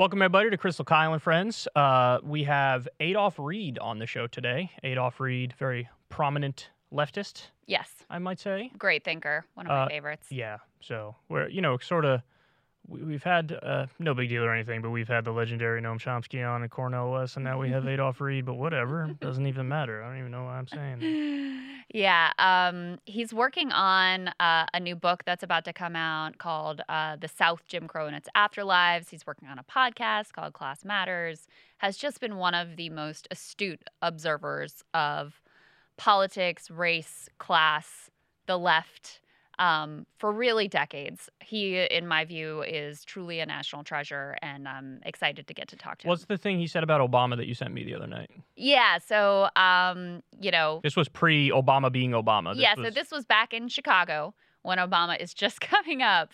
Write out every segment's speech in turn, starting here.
Welcome, everybody, to Krystal Kyle and Friends. Uh, we have Adolph Reed on the show today. Adolph Reed, very prominent leftist, Yes. I might say. Great thinker. One of my Uh, favorites. Yeah. So we're, you know, sort of, we, we've had, uh, no big deal or anything, but we've had the legendary Noam Chomsky on and Cornel West, and now we have Adolph Reed, but whatever. Doesn't even matter. I don't even know what I'm saying. Yeah, um, he's working on uh, a new book that's about to come out called uh, "The South: Jim Crow and Its Afterlives." He's working on a podcast called Class Matters. Has just been one of the most astute observers of politics, race, class, the left um, for really decades. He, in my view, is truly a national treasure, and I'm excited to get to talk to What's him. What's the thing he said about Obama that you sent me the other night? Yeah, so um, you know, This was pre Obama being Obama. This yeah, was, so this was back in Chicago when Obama is just coming up.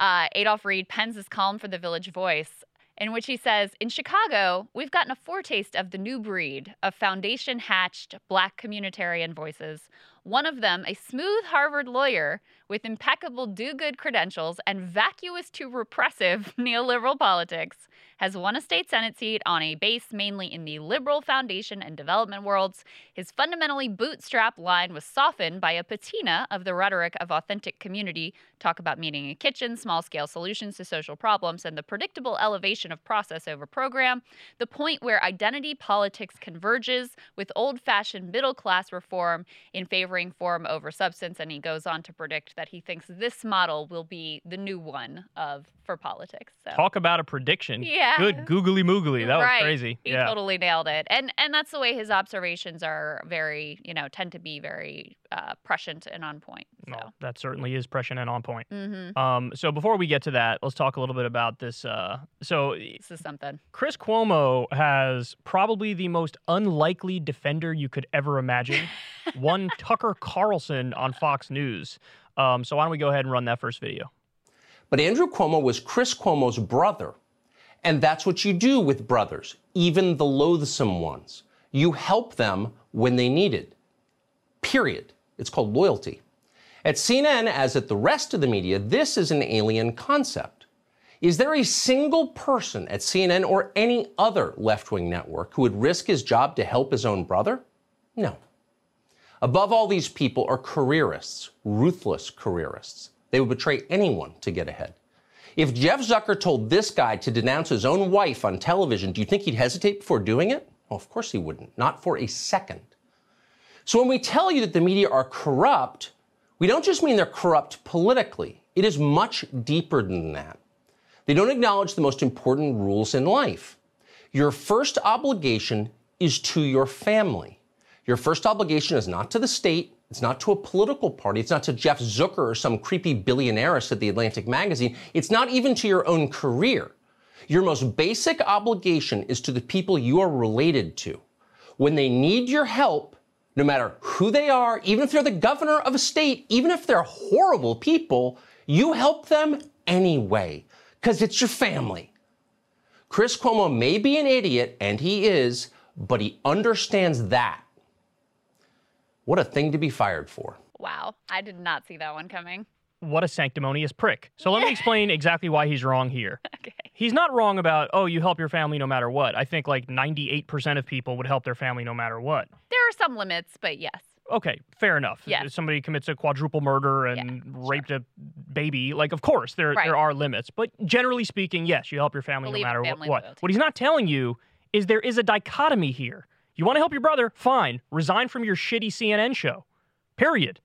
Uh, Adolph Reed pens this column for the Village Voice, in which he says In Chicago, we've gotten a foretaste of the new breed of foundation hatched black communitarian voices. One of them, a smooth Harvard lawyer with impeccable do good credentials and vacuous to repressive neoliberal politics, has won a state Senate seat on a base mainly in the liberal foundation and development worlds. His fundamentally bootstrap line was softened by a patina of the rhetoric of authentic community talk about meeting in kitchen, small scale solutions to social problems, and the predictable elevation of process over program. The point where identity politics converges with old fashioned middle class reform in favoring form over substance. And he goes on to predict that he thinks this model will be the new one of for politics. So. Talk about a prediction. Yeah. Good googly moogly. That was crazy. He yeah. totally nailed it, and and that's the way his observations are very, you know, tend to be very uh, prescient and on point. So, Well, that certainly is prescient and on point. hmm Um, so before we get to that, let's talk a little bit about this. Uh, so this is something. Chris Cuomo has probably the most unlikely defender you could ever imagine. One Tucker Carlson on Fox News. Um, so why don't we go ahead and run that first video? But Andrew Cuomo was Chris Cuomo's brother. And that's what you do with brothers, even the loathsome ones. You help them when they need it. Period. It's called loyalty. At CNN, as at the rest of the media, this is an alien concept. Is there a single person at CNN or any other left wing network who would risk his job to help his own brother? No. Above all, these people are careerists, ruthless careerists. They would betray anyone to get ahead. If Jeff Zucker told this guy to denounce his own wife on television, do you think he'd hesitate before doing it? Well, of course he wouldn't, not for a second. So when we tell you that the media are corrupt, we don't just mean they're corrupt politically, it is much deeper than that. They don't acknowledge the most important rules in life. Your first obligation is to your family. Your first obligation is not to the state, it's not to a political party, it's not to Jeff Zucker or some creepy billionaireist at the Atlantic magazine, it's not even to your own career. Your most basic obligation is to the people you are related to. When they need your help, no matter who they are, even if they're the governor of a state, even if they're horrible people, you help them anyway, because it's your family. Chris Cuomo may be an idiot, and he is, but he understands that. What a thing to be fired for. Wow, I did not see that one coming. What a sanctimonious prick. So let me explain exactly why he's wrong here. Okay. He's not wrong about, oh, you help your family no matter what. I think like 98% of people would help their family no matter what. There are some limits, but yes. Okay, fair enough. Yes. If somebody commits a quadruple murder and raped a baby, like of course there Right. there are limits. But generally speaking, yes, you help your family Believe no in matter wh- family what. loyalty. What he's not telling you is there is a dichotomy here. You want to help your brother? Fine. Resign from your shitty CNN show. Period.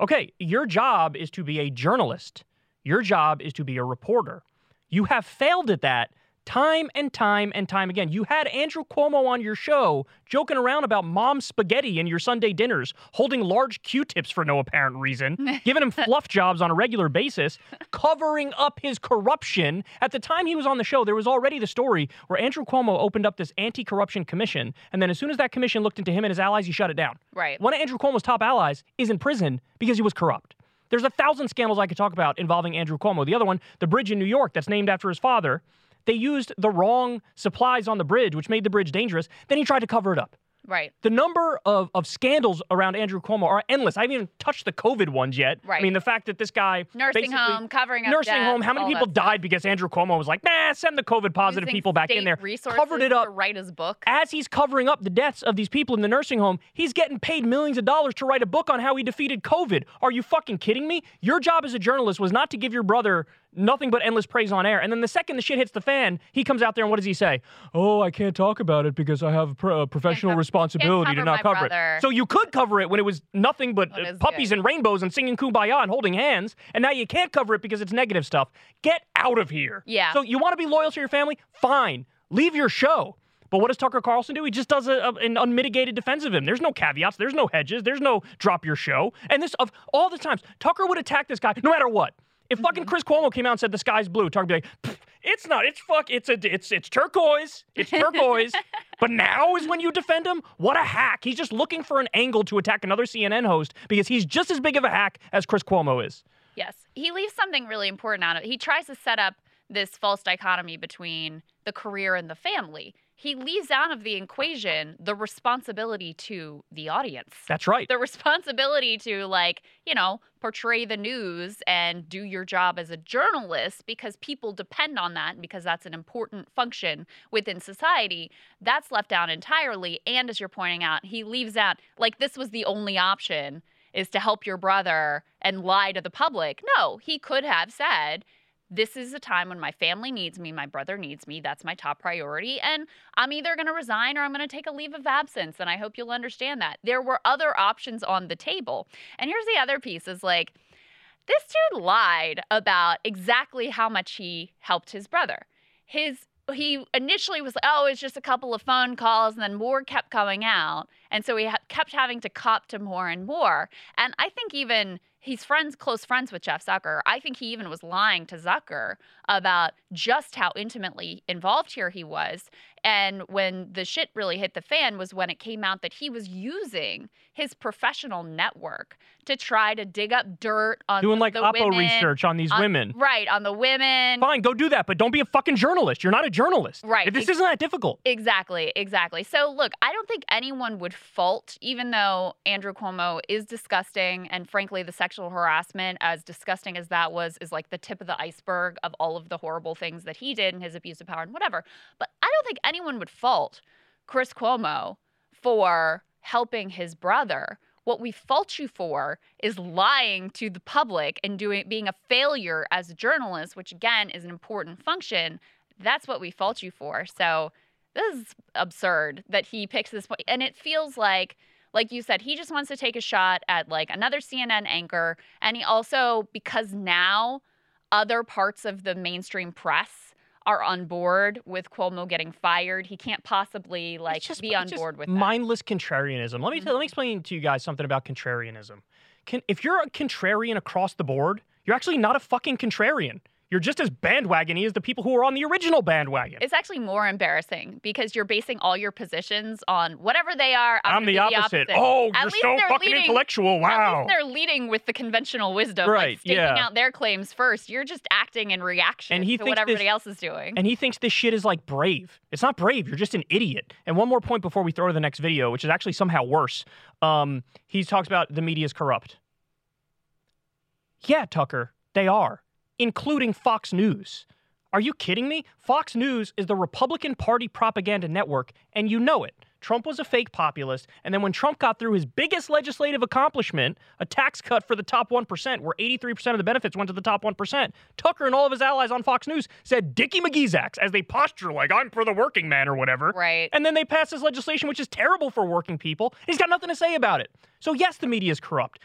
Okay, your job is to be a journalist. Your job is to be a reporter. You have failed at that time and time and time again. You had Andrew Cuomo on your show joking around about mom spaghetti in your Sunday dinners, holding large Q-tips for no apparent reason, giving him fluff jobs on a regular basis, covering up his corruption. At the time he was on the show, there was already the story where Andrew Cuomo opened up this anti-corruption commission, and then as soon as that commission looked into him and his allies, he shut it down. Right. One of Andrew Cuomo's top allies is in prison because he was corrupt. There's a thousand scandals I could talk about involving Andrew Cuomo. The other one, the bridge in New York that's named after his father, they used the wrong supplies on the bridge, which made the bridge dangerous. Then he tried to cover it up. Right. The number of, of scandals around Andrew Cuomo are endless. I haven't even touched the COVID ones yet. Right. I mean, the fact that this guy Nursing home, covering up nursing home. How many people died because Andrew Cuomo was like, nah, send the COVID positive people back in there. Covered it up. write his book. As he's covering up the deaths of these people in the nursing home, he's getting paid millions of dollars to write a book on how he defeated COVID. Are you fucking kidding me? Your job as a journalist was not to give your brother nothing but endless praise on air. And then the second the shit hits the fan, he comes out there and what does he say? Oh, I can't talk about it because I have a pro- a professional responsibility to not cover brother. it. So you could cover it when it was nothing but uh, puppies good. and rainbows and singing kumbaya and holding hands. And now you can't cover it because it's negative stuff. Get out of here. Yeah. So you want to be loyal to your family? Fine. Leave your show. But what does Tucker Carlson do? He just does a, a- an unmitigated defense of him. There's no caveats. There's no hedges. There's no drop your show. And this of all the times Tucker would attack this guy no matter what. If Mm-hmm. fucking Chris Cuomo came out and said the sky's blue, Tucker would be like, it's not. It's fuck. It's a. It's it's turquoise. It's turquoise. but now is when you defend him. What a hack! He's just looking for an angle to attack another CNN host because he's just as big of a hack as Chris Cuomo is. Yes. He leaves something really important out of it. He tries to set up this false dichotomy between the career and the family. He leaves out of the equation the responsibility to the audience. That's right. The responsibility to, like, you know, portray the news and do your job as a journalist because people depend on that and because that's an important function within society. That's left out entirely. And as you're pointing out, he leaves out, like, this was the only option is to help your brother and lie to the public. No, he could have said, this is a time when my family needs me, my brother needs me. That's my top priority. And I'm either going to resign or I'm going to take a leave of absence. And I hope you'll understand that. There were other options on the table. And here's the other piece is like, this dude lied about exactly how much he helped his brother. His he initially was like, oh, it's just a couple of phone calls, and then more kept coming out, and so he ha- kept having to cop to more and more. And I think even he's friends, close friends with Jeff Zucker. I think he even was lying to Zucker about just how intimately involved here he was. And when the shit really hit the fan was when it came out that he was using his professional network to try to dig up dirt on Doing like the Oppo women, research on these on- women. Right, on the women. Fine, go do that, but don't be a fucking journalist. You're not a journalist. Right. This isn't that difficult. Exactly, exactly. So, look, I don't think anyone would fault, even though Andrew Cuomo is disgusting, and frankly, the sexual harassment, as disgusting as that was, is like the tip of the iceberg of all of the horrible things that he did and his abuse of power and whatever. But I don't think anyone would fault Chris Cuomo for helping his brother. What we fault you for is lying to the public and doing being a failure as a journalist, which again is an important function. That's what we fault you for. So this is absurd that he picks this point. And it feels like, like you said, he just wants to take a shot at like another CNN anchor. And he also, because now other parts of the mainstream press are on board with Cuomo getting fired, he can't possibly like just- be on board with that. mindless contrarianism. Let me tell, let me mm-hmm. explain to you guys something about contrarianism. Can, if you're a contrarian across the board, you're actually not a fucking contrarian. You're just as bandwagony as the people who are on the original bandwagon. It's actually more embarrassing because you're basing all your positions on whatever they are. I'm, I'm the opposite. opposite. Oh, At you're so fucking leading- intellectual. At Wow. least they're leading with the conventional wisdom, Right, like staking yeah. out their claims first. You're just acting in reaction And he to thinks what everybody this- else is doing. And he thinks this shit is like brave. It's not brave. You're just an idiot. And one more point before we throw to the next video, which is actually somehow worse. Um, he talks about the media is corrupt. Yeah, Tucker, they are, including Fox News. Are you kidding me? Fox News is the Republican Party propaganda network, and you know it. Trump was a fake populist, and then when Trump got through his biggest legislative accomplishment, a tax cut for the top 1%, where 83% of the benefits went to the top 1%, Tucker and all of his allies on Fox News said Dickie McGeezax as they posture like, I'm for the working man or whatever. right. And then they pass this legislation, which is terrible for working people. He's got nothing to say about it. So, yes, the media is corrupt.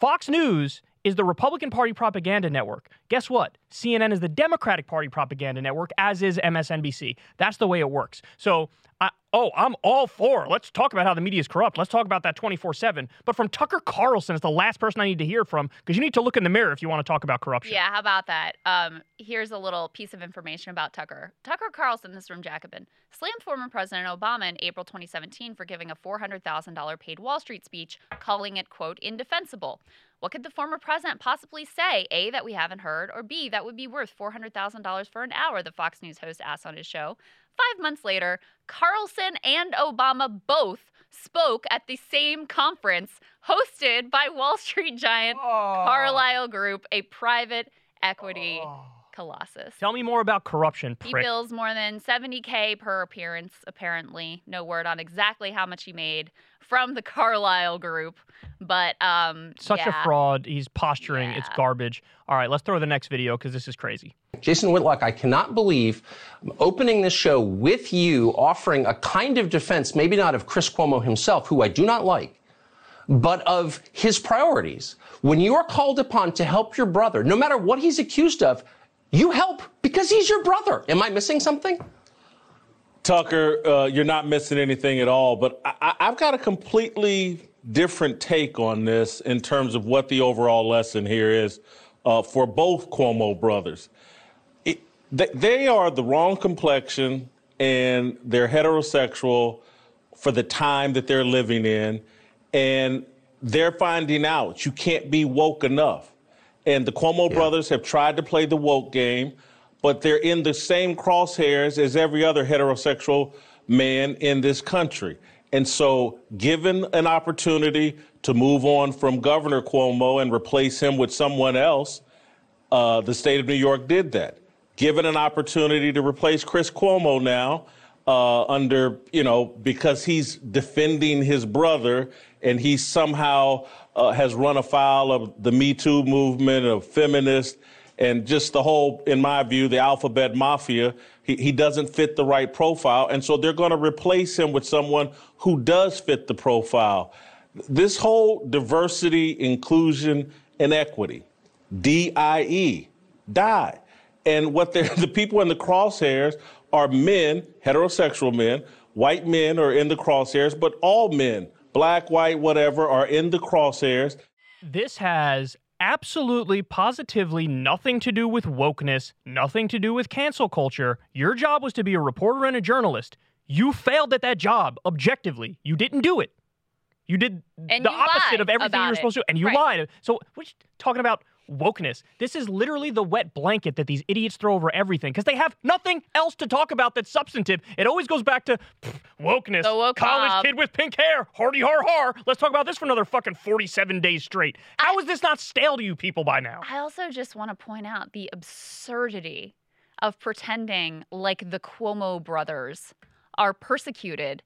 Fox News is the Republican Party propaganda network. Guess what? CNN is the Democratic Party propaganda network, as is MSNBC. That's the way it works. So, I, oh, I'm all for. Let's talk about how the media is corrupt. Let's talk about that 24 7. But from Tucker Carlson is the last person I need to hear from because you need to look in the mirror if you want to talk about corruption. Yeah, how about that? Um, here's a little piece of information about Tucker. Tucker Carlson, this is from Jacobin, slammed former President Obama in April 2017 for giving a $400,000 paid Wall Street speech, calling it, quote, indefensible. What could the former president possibly say? A, that we haven't heard, or B, that would be worth $400,000 for an hour, the Fox News host asked on his show. Five months later, Carlson and Obama both spoke at the same conference hosted by Wall Street giant Oh. Carlyle Group, a private equity Oh. Colossus. Tell me more about corruption, He bills more than 70K per appearance, apparently. No word on exactly how much he made from the Carlyle Group. But um, Such yeah. a fraud. He's posturing. It's garbage. All right, let's throw the next video because this is crazy. Jason Whitlock, I cannot believe I'm opening this show with you offering a kind of defense, maybe not of Chris Cuomo himself, who I do not like, but of his priorities. When you are called upon to help your brother, no matter what he's accused of, you help because he's your brother. Am I missing something? Tucker, uh, you're not missing anything at all. But I, I- I've got a completely different take on this in terms of what the overall lesson here is uh, for both Cuomo brothers. It, they, they are the wrong complexion and they're heterosexual for the time that they're living in. And they're finding out you can't be woke enough. And the Cuomo brothers have tried to play the woke game, but they're in the same crosshairs as every other heterosexual man in this country. And so, given an opportunity to move on from Governor Cuomo and replace him with someone else, uh, the state of New York did that. Given an opportunity to replace Chris Cuomo now, uh, under, you know, because he's defending his brother and he somehow uh, has run afoul of the Me Too movement, of feminists, and just the whole, in my view, the alphabet mafia. He, he doesn't fit the right profile. And so they're going to replace him with someone who does fit the profile. This whole diversity, inclusion, and equity, DIE, die. And what the people in the crosshairs are men, heterosexual men, white men are in the crosshairs, but all men, black, white, whatever, are in the crosshairs. This has absolutely, positively nothing to do with wokeness, nothing to do with cancel culture. Your job was to be a reporter and a journalist. You failed at that job objectively. You didn't do it. You did And the you opposite of everything you about were it. supposed to, and you Right. lied. So, what are you talking about wokeness? This is literally the wet blanket that these idiots throw over everything because they have nothing else to talk about that's substantive. It always goes back to pff, wokeness. The woke college mob. kid with pink hair. Hardy har har. Let's talk about this for another fucking 47 days straight. How is this not stale to you people by now? I also just want to point out the absurdity of pretending like the Cuomo brothers are persecuted.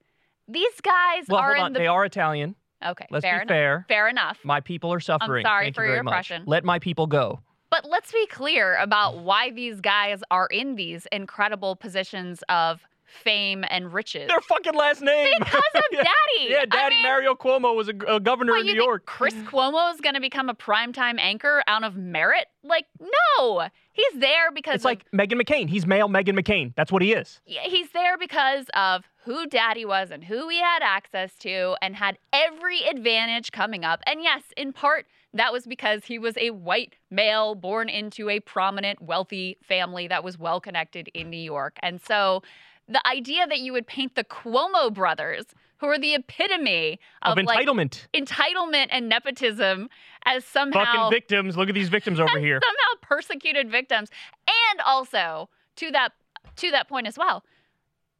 These guys Well, are hold on. the They are Italian. Okay. Let's fair be enough. fair. Fair enough. My people are suffering. I'm sorry Thank for you your much. oppression. Let my people go. But let's be clear about why these guys are in these incredible positions of fame and riches. Their fucking last name. because of yeah. Daddy. Yeah, I Daddy mean, Mario Cuomo was a, a governor what, in you New York. Chris Cuomo is going to become a primetime anchor out of merit? Like, no. He's there because It's of like Meghan McCain. He's male Meghan McCain. That's what he is. Yeah, he's there because of who daddy was and who he had access to and had every advantage coming up. And yes, in part, that was because he was a white male born into a prominent, wealthy family that was well connected in New York. And so the idea that you would paint the Cuomo brothers, who are the epitome Of, of, like entitlement. entitlement and nepotism, as somehow Fucking victims. Look at these victims over here. somehow persecuted victims and also to that to that point as well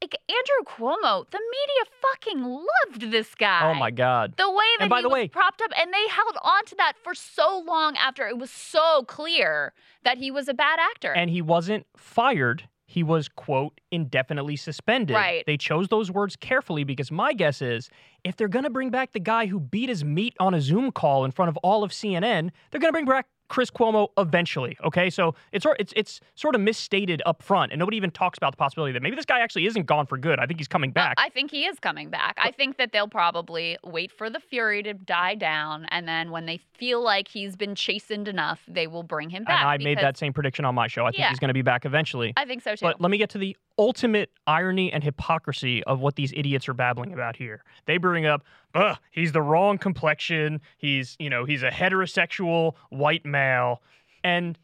like andrew cuomo the media fucking loved this guy Oh my God. the way that And by he the was way- propped up and they held on to that for so long after it was so clear that he was a bad actor And he wasn't fired. He was, quote, indefinitely suspended. Right. They chose those words carefully because my guess is if they're going to bring back the guy who beat his meat on a Zoom call in front of all of CNN, they're going to bring back Chris Cuomo eventually. Okay. So it's, sort- it's, it's sort of misstated up front, and nobody even talks about the possibility that maybe this guy actually isn't gone for good. I think he's coming back. I think he is coming back. I think that they'll probably wait for the fury to die down, and then when they feel like he's been chastened enough, they will bring him back. and I made that same prediction on my show. I think Yeah. he's going to be back eventually. I think so too. But let me get to the ultimate irony and hypocrisy of what these idiots are babbling about here. They bring up, Ugh, he's the wrong complexion. He's, you know, he's a heterosexual white male. And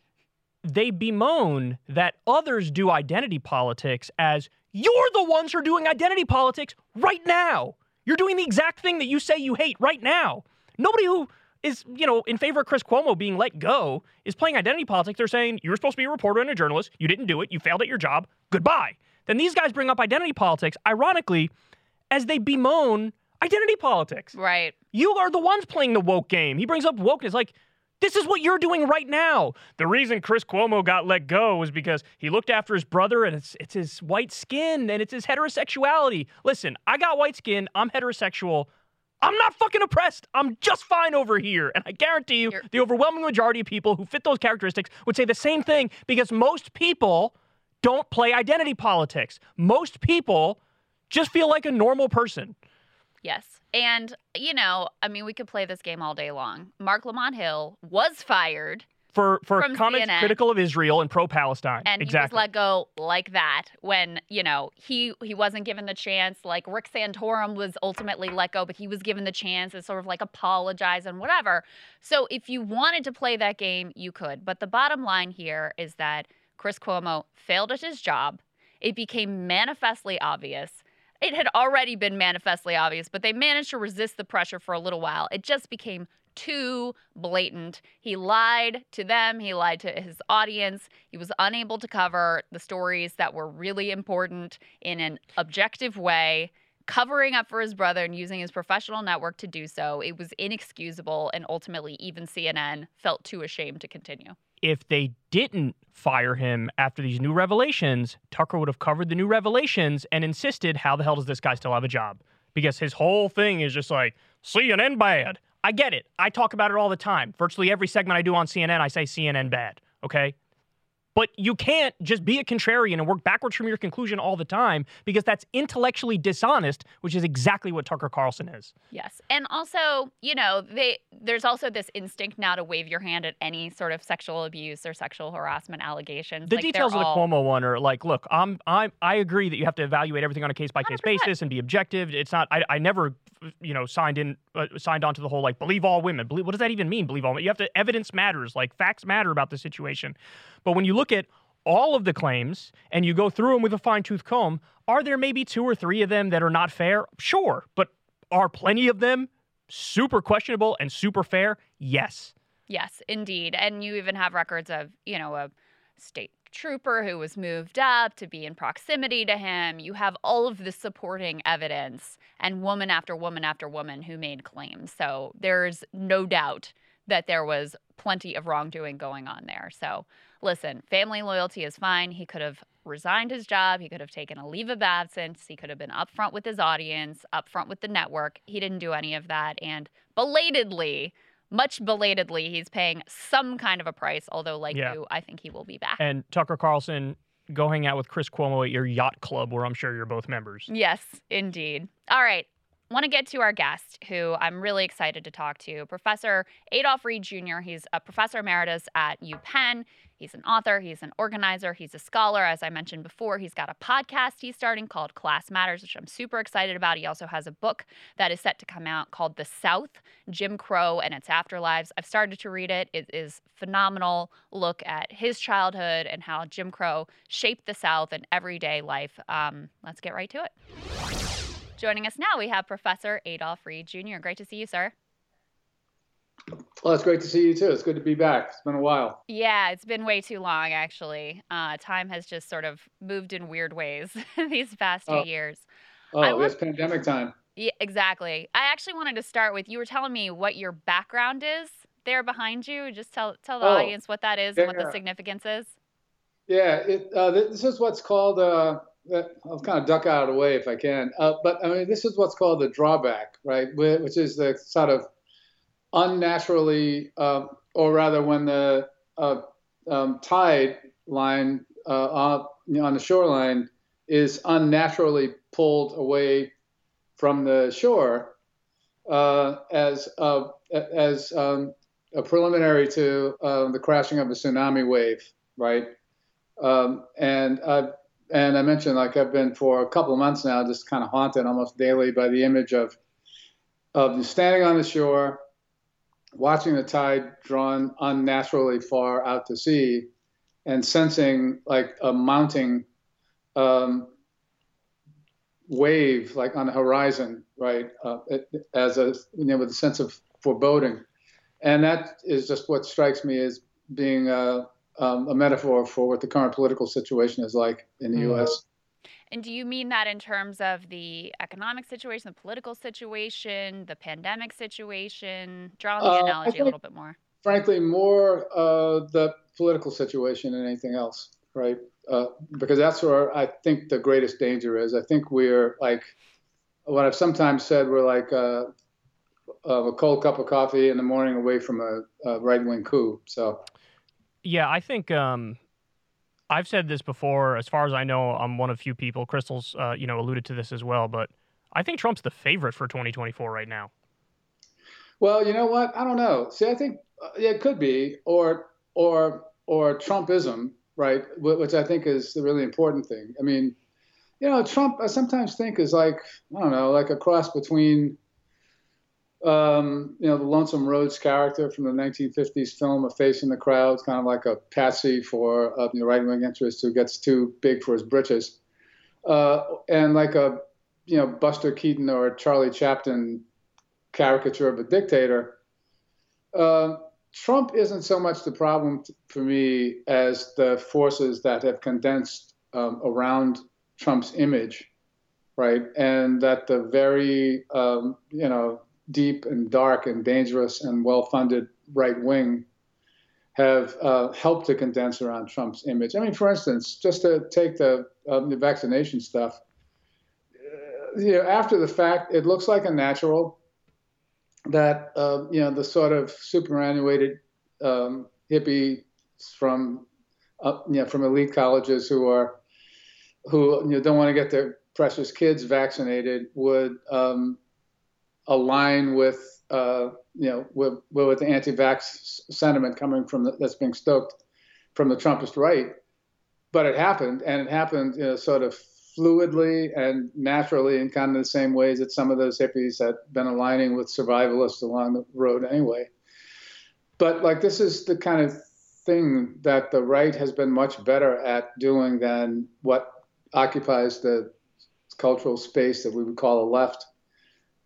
they bemoan that others do identity politics as you're the ones who are doing identity politics right now. You're doing the exact thing that you say you hate right now. Nobody who is, you know, in favor of Chris Cuomo being let go is playing identity politics. They're saying you're supposed to be a reporter and a journalist. You didn't do it. You failed at your job. Goodbye. Then these guys bring up identity politics, ironically, as they bemoan Identity politics. Right. You are the ones playing the woke game. He brings up wokeness like this is what you're doing right now. The reason Chris Cuomo got let go was because he looked after his brother and it's it's his white skin and it's his heterosexuality. Listen, I got white skin, I'm heterosexual. I'm not fucking oppressed. I'm just fine over here. And I guarantee you, You're- the overwhelming majority of people who fit those characteristics would say the same thing because most people don't play identity politics. Most people just feel like a normal person. Yes. And, you know, I mean, we could play this game all day long. Marc Lamont Hill was fired For for comments CNN. critical of Israel and pro Palestine. and exactly. he was let go like that when, you know, he he wasn't given the chance. Like Rick Santorum was ultimately let go, but he was given the chance to sort of like apologize and whatever. So if you wanted to play that game, you could. But the bottom line here is that Chris Cuomo failed at his job. It became manifestly obvious. It had already been manifestly obvious, but they managed to resist the pressure for a little while. It just became too blatant. He lied to them, he lied to his audience. He was unable to cover the stories that were really important in an objective way. Covering up for his brother and using his professional network to do so, it was inexcusable, and ultimately, even CNN felt too ashamed to continue. if they didn't fire him after these new revelations, Tucker would have covered the new revelations and insisted, how the hell does this guy still have a job? Because his whole thing is just like, CNN bad. I get it. I talk about it all the time. Virtually every segment I do on CNN, I say CNN bad. Okay? But you can't just be a contrarian and work backwards from your conclusion all the time because that's intellectually dishonest, which is exactly what Tucker Carlson is. Yes. And also, you know, they there's also this instinct now to wave your hand at any sort of sexual abuse or sexual harassment allegations. The Like, details of the all- Cuomo one are like, look, I'm, I'm, I agree that you have to evaluate everything on a case by case basis and be objective. It's not, I, I never, you know, signed in, uh, signed on to the whole like believe all women. Believe, what does that even mean? Believe all women. You have to evidence matters, like facts matter about the situation. But when you look at all of the claims and you go through them with a fine tooth comb, are there maybe two or three of them that are not fair? Sure, but are plenty of them super questionable and super fair? Yes. Yes, indeed. And you even have records of, you know, a state trooper who was moved up to be in proximity to him. You have all of the supporting evidence and woman after woman after woman who made claims. So there's no doubt that there was plenty of wrongdoing going on there. So listen, family loyalty is fine. He could have resigned his job. He could have taken a leave of absence. He could have been upfront with his audience, upfront with the network. He didn't do any of that. And belatedly, much belatedly, he's paying some kind of a price. Although, like Yeah. you, I think he will be back. And Tucker Carlson, go hang out with Chris Cuomo at your yacht club, where I'm sure you're both members. Yes, indeed. All right. Want to get to our guest, who I'm really excited to talk to, Professor Adolph Reed Jr. He's a professor emeritus at UPenn. He's an author, he's an organizer, he's a scholar. As I mentioned before, he's got a podcast he's starting called Class Matters, which I'm super excited about. He also has a book that is set to come out called The South Jim Crow and Its Afterlives. I've started to read it. It is phenomenal look at his childhood and how Jim Crow shaped the South and everyday life. Um, let's get right to it. Joining us now, we have Professor Adolph Reed Jr. Great to see you, sir. Well, it's great to see you too. It's good to be back. It's been a while. Yeah, it's been way too long, actually. Uh, time has just sort of moved in weird ways these past two Oh. years. Oh, I it's pandemic time. Yeah, exactly. I actually wanted to start with you were telling me what your background is there behind you. Just tell tell the Oh, audience what that is and what the significance is. Yeah, it, uh, this is what's called. Uh, I'll kind of duck out of the way if I can. Uh, but I mean, this is what's called the drawback, right? Which is the sort of unnaturally, uh, or rather, when the uh, um, tide line uh, on, on the shoreline is unnaturally pulled away from the shore uh, as uh, as um, a preliminary to the crashing of a tsunami wave, right? Um, and I and I mentioned like I've been for a couple of months now, just kind of haunted almost daily by the image of of standing on the shore, watching the tide drawn unnaturally far out to sea, and sensing like a mounting um, wave like on the horizon, right? Uh, as a you know with a sense of foreboding, and that is just what strikes me as being a, um, a metaphor for what the current political situation is like in the Mm. U.S. And do you mean that in terms of the economic situation, the political situation, the pandemic situation? Draw the Uh, I analogy a little bit more. frankly, more uh, the political situation than anything else, right? Uh, because that's where I think the greatest danger is. I think we're like, what I've sometimes said, we're like uh, uh, a cold cup of coffee in the morning away from a, a right wing coup. So, Yeah, I think um, I've said this before. As far as I know, I'm one of few people. Krystal's, uh, you know, alluded to this as well. But I think Trump's the favorite for 2024 right now. well, you know what? I don't know. See, I think uh, yeah, it could be, or or or Trumpism, right? Which I think is the really important thing. I mean, you know, Trump. I sometimes think is like I don't know, like a cross between, um, you know, the Lonesome Rhodes character from the 1950s film *A Face in the Crowd*, kind of like a patsy for uh, you know, right-wing interest who gets too big for his britches, uh, and like a you know Buster Keaton or Charlie Chaplin caricature of a dictator. Uh, Trump isn't so much the problem t- for me as the forces that have condensed um, around Trump's image, right? And that the very, um, you know, deep and dark and dangerous and well-funded right wing have uh, helped to condense around Trump's image. I mean, for instance, just to take the, um, the vaccination stuff, uh, you know, after the fact, it looks like a natural that uh, you know the sort of superannuated um, hippie from uh, you know from elite colleges who are who you know, don't want to get their precious kids vaccinated would um, align with uh, you know with, with the anti-vax sentiment coming from the, that's being stoked from the Trumpist right. But it happened, and it happened you know, sort of fluidly and naturally in kind of the same ways that some of those hippies had been aligning with survivalists along the road anyway. But like this is the kind of thing that the right has been much better at doing than what occupies the cultural space that we would call the left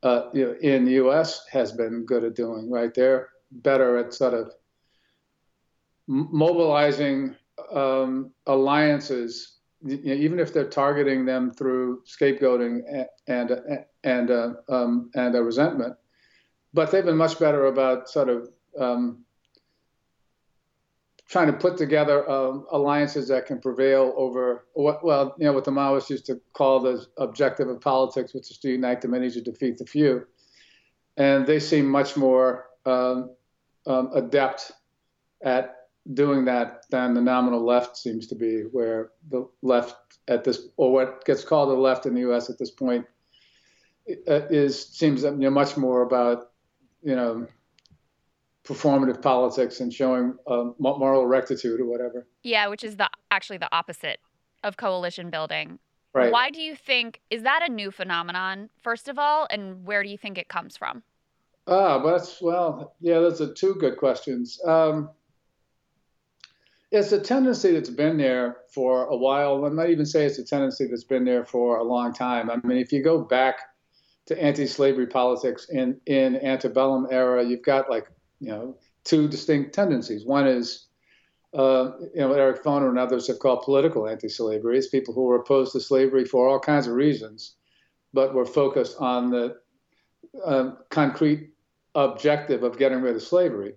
uh, you know, in the U.S. has been good at doing. Right, they're better at sort of mobilizing um, alliances you know, even if they're targeting them through scapegoating and and and uh, um, and a resentment, but they've been much better about sort of um, trying to put together um, alliances that can prevail over what well you know what the Maoists used to call the objective of politics, which is to unite the many to defeat the few, and they seem much more um, um, adept at doing that than the nominal left seems to be, where the left at this, or what gets called the left in the U.S. at this point, uh, is seems you know, much more about you know performative politics and showing uh, moral rectitude or whatever. Yeah, which is the actually the opposite of coalition building. Right. Why do you think is that a new phenomenon? First of all, and where do you think it comes from? Ah, but that's well, yeah, those are two good questions. Um, it's a tendency that's been there for a while. I might even say it's a tendency that's been there for a long time. I mean, if you go back to anti-slavery politics in in antebellum era, you've got like you know two distinct tendencies. One is uh, you know Eric Foner and others have called political anti-slavery. It's people who were opposed to slavery for all kinds of reasons, but were focused on the um, concrete objective of getting rid of slavery.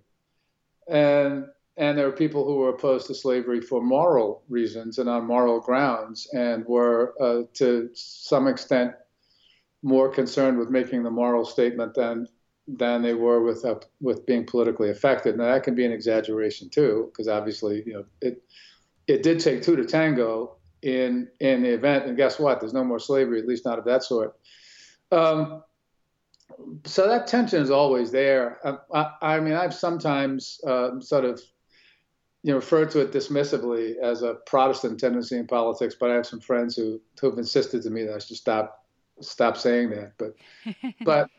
And and there were people who were opposed to slavery for moral reasons and on moral grounds, and were uh, to some extent more concerned with making the moral statement than than they were with uh, with being politically affected. Now that can be an exaggeration too, because obviously you know it it did take two to tango in in the event, and guess what? There's no more slavery, at least not of that sort. Um, so that tension is always there. I, I, I mean, I've sometimes uh, sort of you know referred to it dismissively as a Protestant tendency in politics, but I have some friends who who've insisted to me that I should stop stop saying that. But but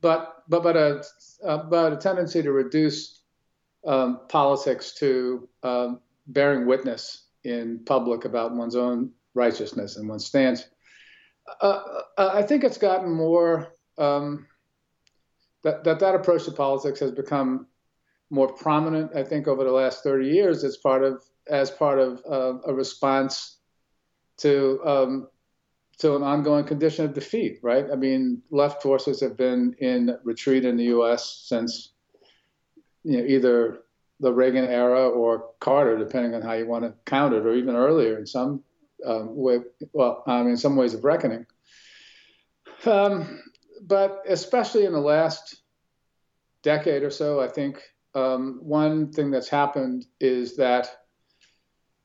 but but but a uh, but a tendency to reduce um, politics to um, bearing witness in public about one's own righteousness and one's stance. Uh, I think it's gotten more um, that, that that approach to politics has become more prominent. I think over the last 30 years, as part of as part of uh, a response to um, to an ongoing condition of defeat, right? I mean, left forces have been in retreat in the U.S. since you know either the Reagan era or Carter, depending on how you want to count it, or even earlier in some um, way. Well, I mean, some ways of reckoning. Um, but especially in the last decade or so, I think um, one thing that's happened is that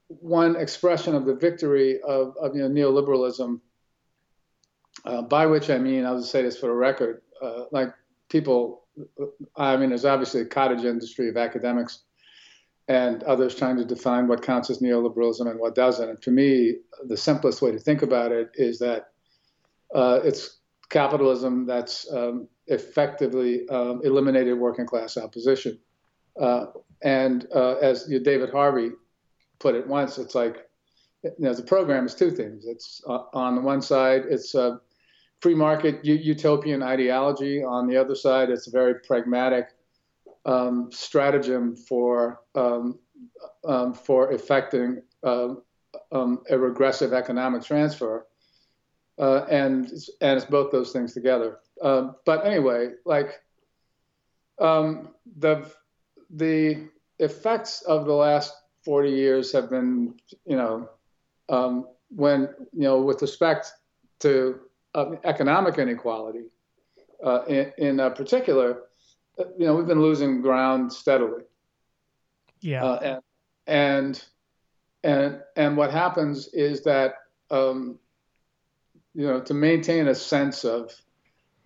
one expression of the victory of, of you know, neoliberalism, uh, by which I mean, I'll just say this for the record, uh, like people, I mean, there's obviously a cottage industry of academics and others trying to define what counts as neoliberalism and what doesn't. And to me, the simplest way to think about it is that uh, it's capitalism that's um, effectively um, eliminated working class opposition. Uh, and uh, as David Harvey put it once, it's like, you know, the program is two things. It's uh, on the one side, it's a free market utopian ideology. On the other side, it's a very pragmatic um, stratagem for um, um, for effecting um, um, a regressive economic transfer. Uh, and and it's both those things together. Uh, but anyway, like the the effects of the last 40 years have been, you know, um, when, you know, with respect to uh, economic inequality uh, in, in uh, particular, you know, we've been losing ground steadily. Yeah. Uh, and, and, and, and what happens is that, um, you know, to maintain a sense of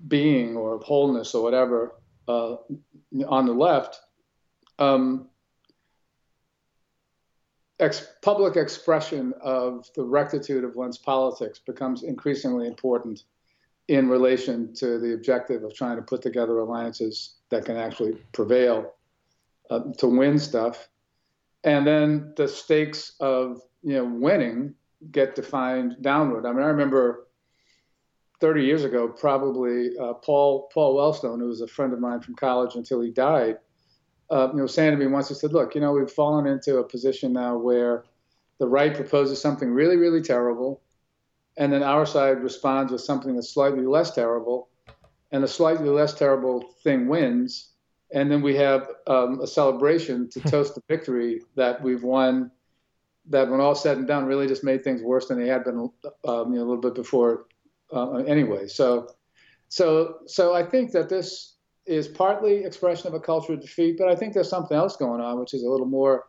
being or of wholeness or whatever uh, on the left, um, ex- public expression of the rectitude of one's politics becomes increasingly important in relation to the objective of trying to put together alliances that can actually prevail uh, to win stuff. And then the stakes of you know winning get defined downward. I mean, I remember 30 years ago, probably uh, Paul Paul Wellstone, who was a friend of mine from college until he died, uh, you know, saying to me once, he said, "Look, you know, we've fallen into a position now where the right proposes something really, really terrible, and then our side responds with something that's slightly less terrible, and the slightly less terrible thing wins, and then we have um, a celebration to toast the victory that we've won." That, when all said and done, really just made things worse than they had been, um, you know, a little bit before, uh, anyway. So, so, so I think that this is partly expression of a culture of defeat, but I think there's something else going on, which is a little more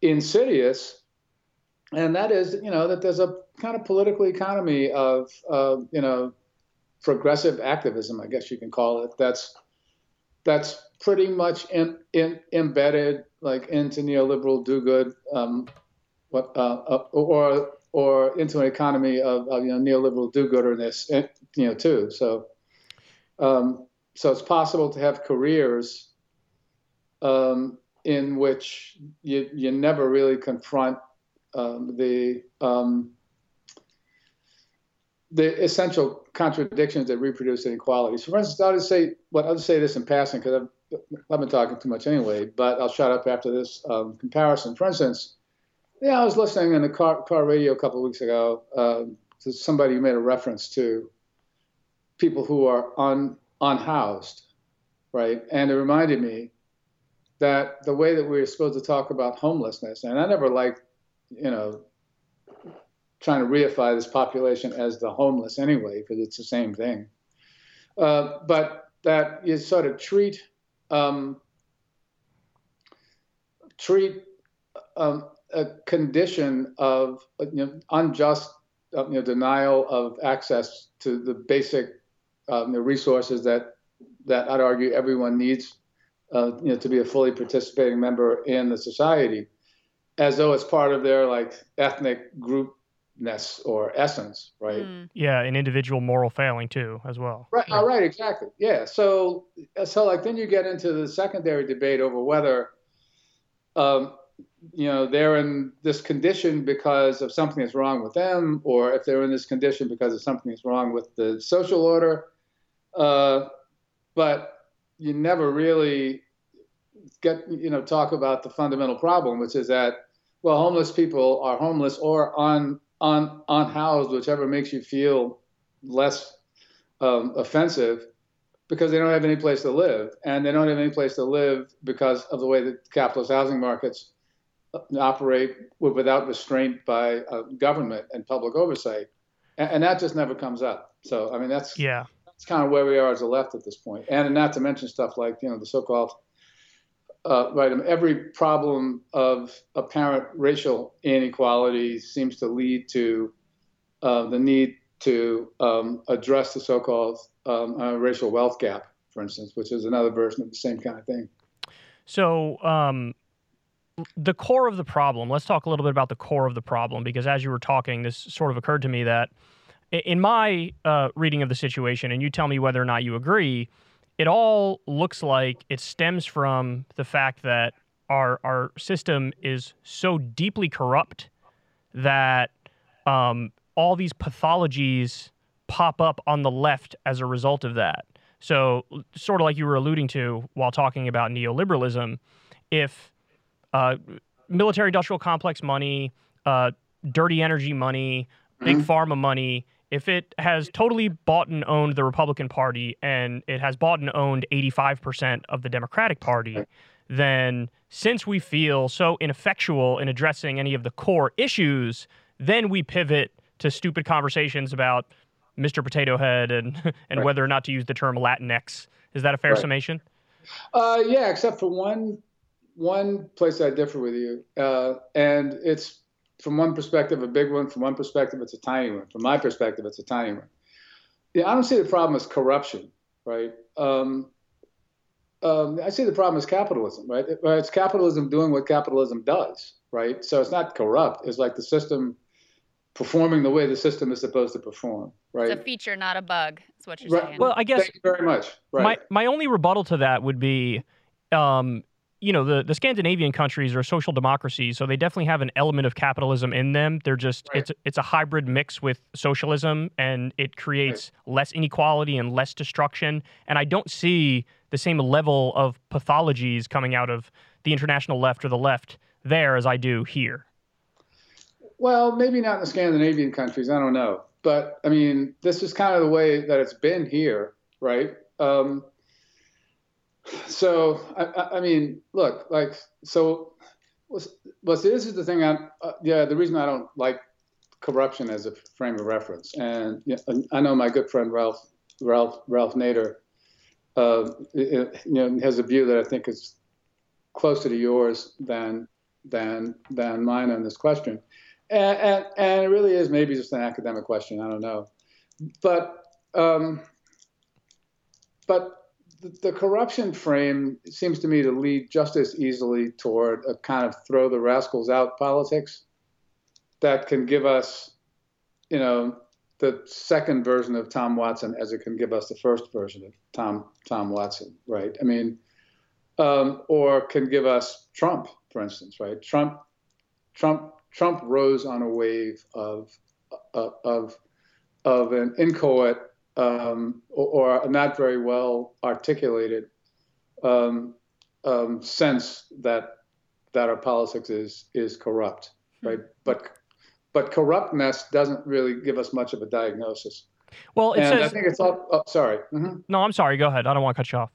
insidious, and that is, you know, that there's a kind of political economy of, uh, you know, progressive activism, I guess you can call it. That's that's pretty much in, in, embedded like into neoliberal do-good, um, what, uh, uh, or or into an economy of, of you know neoliberal do-gooderness, eh, you know, too. So. Um, so it's possible to have careers um, in which you, you never really confront um, the um, the essential contradictions that reproduce inequality. So, for instance, I'll just say, well, I'll just say this in passing because I've, I've been talking too much anyway. But I'll shut up after this um, comparison. For instance, yeah, I was listening in the car, car radio a couple of weeks ago uh, to somebody who made a reference to people who are on unhoused, right? And it reminded me that the way that we are supposed to talk about homelessness, and I never liked, you know, trying to reify this population as the homeless anyway, because it's the same thing. Uh, but that you sort of treat um, treat um, a condition of you know, unjust uh, you know, denial of access to the basic um, the resources that that I'd argue everyone needs, uh, you know, to be a fully participating member in the society, as though it's part of their like ethnic groupness or essence, right? Mm. Yeah, an individual moral failing too, as well. Right. right. All right. Exactly. Yeah. So, so like then you get into the secondary debate over whether, um, you know, they're in this condition because of something that's wrong with them, or if they're in this condition because of something that's wrong with the social order uh, but you never really get you know talk about the fundamental problem, which is that well, homeless people are homeless or on un, unhoused, whichever makes you feel less um, offensive, because they don't have any place to live, and they don't have any place to live because of the way that capitalist housing markets uh, operate without restraint by uh, government and public oversight, and, and, that just never comes up. So I mean that's yeah that's kind of where we are as a left at this point, and not to mention stuff like you know the so-called uh, right every problem of apparent racial inequality seems to lead to uh, the need to um, address the so-called um, uh, racial wealth gap, for instance, which is another version of the same kind of thing. So, um, the core of the problem, let's talk a little bit about the core of the problem, because as you were talking, this sort of occurred to me that in my uh, reading of the situation, and you tell me whether or not you agree, it all looks like it stems from the fact that our, our system is so deeply corrupt that um, all these pathologies pop up on the left as a result of that. So, sort of like you were alluding to while talking about neoliberalism, if uh, military industrial complex money, uh, dirty energy money, big mm-hmm. pharma money, if it has totally bought and owned the Republican Party and it has bought and owned 85% of the Democratic Party, then since we feel so ineffectual in addressing any of the core issues, then we pivot to stupid conversations about Mr. Potato Head and and right. whether or not to use the term Latinx. Is that a fair right. summation? Uh, yeah, except for one one place I differ with you, uh, and it's from one perspective a big one. From one perspective, it's a tiny one. From my perspective, it's a tiny one. Yeah, I don't see the problem as corruption, right? Um, um, I see the problem as capitalism, right? It's capitalism doing what capitalism does, right? So it's not corrupt. It's like the system performing the way the system is supposed to perform, right? It's a feature, not a bug. Is what you're right. saying. Well, I guess. Thank you very much. Right. My my only rebuttal to that would be, um, you know, the the Scandinavian countries are social democracies, so they definitely have an element of capitalism in them. They're just right. it's it's a hybrid mix with socialism, and it creates right. less inequality and less destruction. And I don't see the same level of pathologies coming out of the international left or the left there as I do here. Well, maybe not in the Scandinavian countries. I don't know, but I mean, this is kind of the way that it's been here, right? Um, so I, I, mean, look, like so. This is the thing. I, uh, yeah, the reason I don't like corruption as a frame of reference, and I know my good friend Ralph Ralph Ralph Nader, uh, you know, has a view that I think is closer to yours than than than mine on this question and, and, and, it really is maybe just an academic question. I don't know, but um, but the, corruption frame seems to me to lead just as easily toward a kind of throw the rascals out politics that can give us, you know, the second version of Tom Watson as it can give us the first version of Tom Tom Watson, right? I mean, um, or can give us Trump, for instance, right? Trump Trump Trump rose on a wave of uh, of of an inchoate um, or, or, not very well articulated um, um, sense that that our politics is is corrupt, hmm. right? But but corruptness doesn't really give us much of a diagnosis. Well, it and says. I think it's all. Oh, sorry. Mm-hmm. No, I'm sorry. Go ahead. I don't want to cut you off.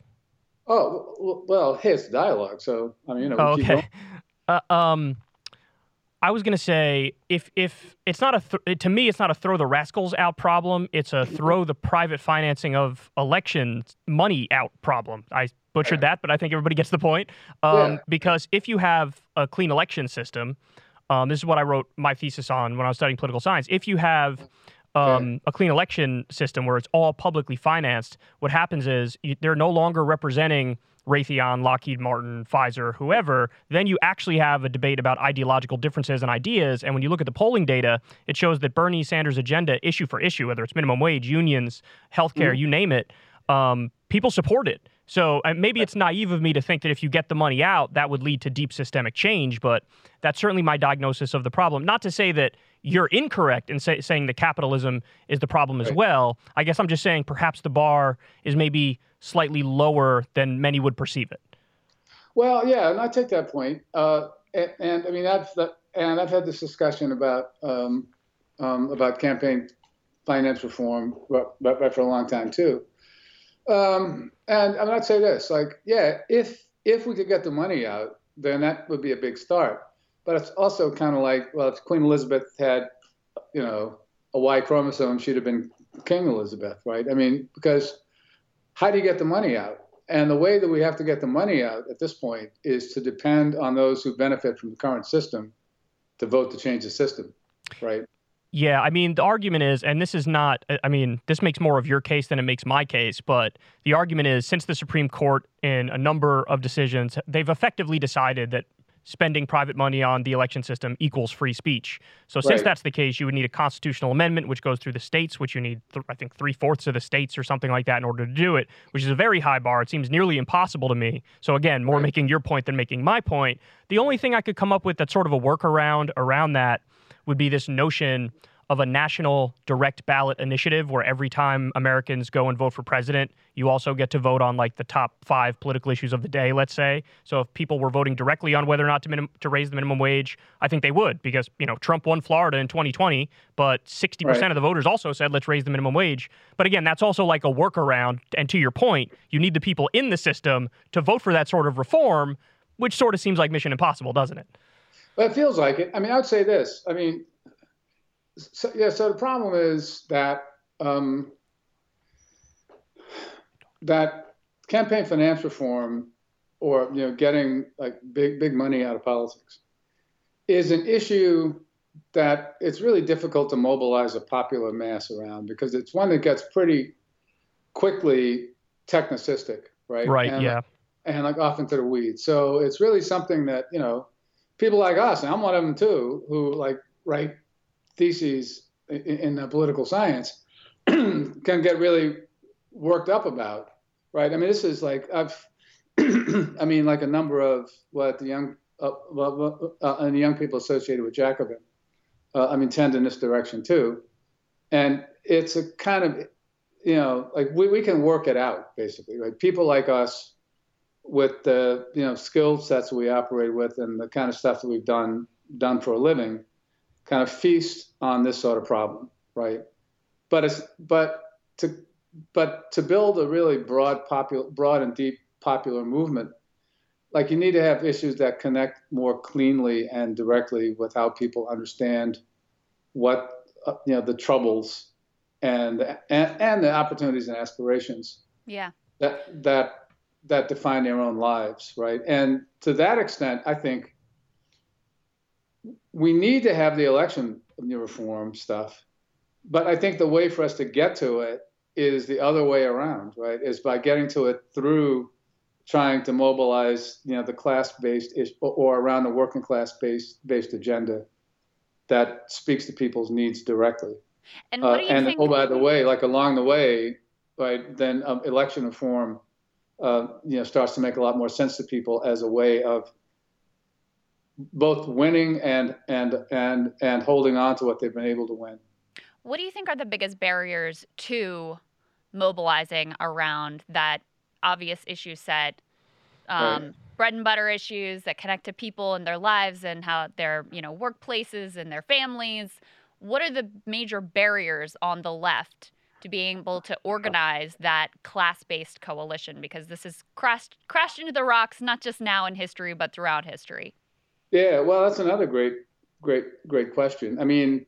Oh well, hey, it's dialogue, so I mean, you know. Oh, okay. Uh, um, I was gonna say if if it's not a th- to me it's not a throw the rascals out problem. It's a throw the private financing of election money out problem. I butchered that, but I think everybody gets the point. Um, yeah. Because if you have a clean election system, um, this is what I wrote my thesis on when I was studying political science. If you have um, a clean election system where it's all publicly financed, what happens is you, they're no longer representing Raytheon, Lockheed Martin, Pfizer, whoever, then you actually have a debate about ideological differences and ideas. And when you look at the polling data, it shows that Bernie Sanders' agenda, issue for issue, whether it's minimum wage, unions, healthcare, mm-hmm. you name it, um, people support it. So uh, maybe it's naive of me to think that if you get the money out, that would lead to deep systemic change, but that's certainly my diagnosis of the problem. Not to say that you're incorrect in say, saying that capitalism is the problem as right. well. I guess I'm just saying perhaps the bar is maybe slightly lower than many would perceive it. Well, yeah, and I take that point. Uh, and, and, I mean, I've and I've had this discussion about um, um, about campaign finance reform, but, but, but for a long time too. Um, and I mean, I'd say this: like, yeah, if if we could get the money out, then that would be a big start. But it's also kind of like, well, if Queen Elizabeth had, you know, a Y chromosome, she'd have been King Elizabeth, right? I mean, because how do you get the money out? And the way that we have to get the money out at this point is to depend on those who benefit from the current system to vote to change the system, right? Yeah, I mean, the argument is, and this is not, I mean, this makes more of your case than it makes my case, but the argument is since the Supreme Court, in a number of decisions, they've effectively decided that spending private money on the election system equals free speech. So, since Right. that's the case, you would need a constitutional amendment, which goes through the states, which you need, th- I think, three fourths of the states or something like that in order to do it, which is a very high bar. It seems nearly impossible to me. So, again, more Right. making your point than making my point. The only thing I could come up with that's sort of a workaround around that would be this notion of a national direct ballot initiative where every time Americans go and vote for president, you also get to vote on like the top five political issues of the day, let's say. So if people were voting directly on whether or not to, minim- to raise the minimum wage, I think they would because, you know, Trump won Florida in 2020, but 60% Right. of the voters also said, let's raise the minimum wage. But again, that's also like a workaround. And to your point, you need the people in the system to vote for that sort of reform, which sort of seems like mission impossible, doesn't it? But it feels like it. I mean, I would say this. I mean, so, yeah. So the problem is that um, that campaign finance reform, or you know, getting like big big money out of politics, is an issue that it's really difficult to mobilize a popular mass around because it's one that gets pretty quickly technicistic, right? Right. And- yeah. and like off into the weeds. So it's really something that you know people like us, and I'm one of them too, who like write theses in, in political science, can get really worked up about, right? I mean, this is like I've, I mean, like a number of what the young, uh, uh, and the young people associated with Jacobin, uh, I mean, tend in this direction too, and it's a kind of, you know, like we, we can work it out basically, right? People like us with the you know skill sets we operate with and the kind of stuff that we've done done for a living kind of feast on this sort of problem right but it's but to but to build a really broad popular broad and deep popular movement like you need to have issues that connect more cleanly and directly with how people understand what uh, you know the troubles and, and and the opportunities and aspirations Yeah. that that that define their own lives, right? And to that extent, I think we need to have the election reform stuff, but I think the way for us to get to it is the other way around, right? Is by getting to it through trying to mobilize, you know, the class-based or, around the working class-based based agenda that speaks to people's needs directly. And Uh, do you and think? oh, by the way, like along the way, right, then um, election reform, uh, you know, starts to make a lot more sense to people as a way of both winning and and and and holding on to what they've been able to win. What do you think are the biggest barriers to mobilizing around that obvious issue set? Um, Right. Bread and butter issues that connect to people and their lives and how their you know workplaces and their families. What are the major barriers on the left to being able to organize that class-based coalition? Because this has crashed crashed into the rocks not just now in history but throughout history. Yeah, well, that's another great, great, great question. I mean,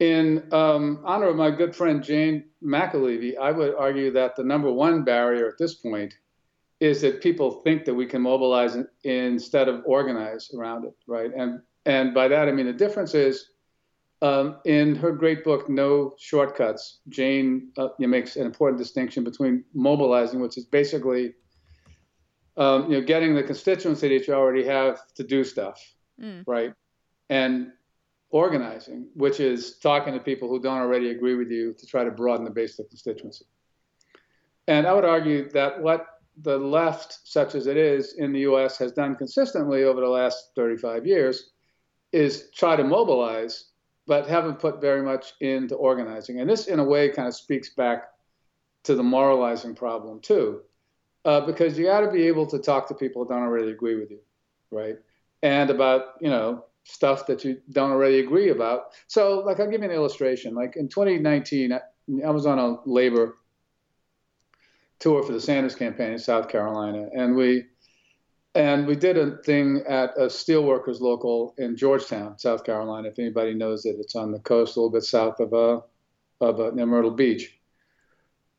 in um, honor of my good friend Jane McAlevey, I would argue that the number one barrier at this point is that people think that we can mobilize in- instead of organize around it, right? And and by that I mean the difference is um, in her great book No Shortcuts, Jane uh, makes an important distinction between mobilizing, which is basically um, you know getting the constituency that you already have to do stuff, Mm. right? And organizing, which is talking to people who don't already agree with you to try to broaden the base of the constituency. And I would argue that what the left, such as it is in the US, has done consistently over the last 35 years is try to mobilize, but haven't put very much into organizing. And this, in a way, kind of speaks back to the moralizing problem, too, uh, because you got to be able to talk to people who don't already agree with you, right? And about, you know, stuff that you don't already agree about. So, like, I'll give you an illustration. Like in 2019, I was on a labor tour for the Sanders campaign in South Carolina, and we and we did a thing at a steelworkers local in Georgetown, South Carolina. If anybody knows it, it's on the coast, a little bit south of uh, of uh, Myrtle Beach.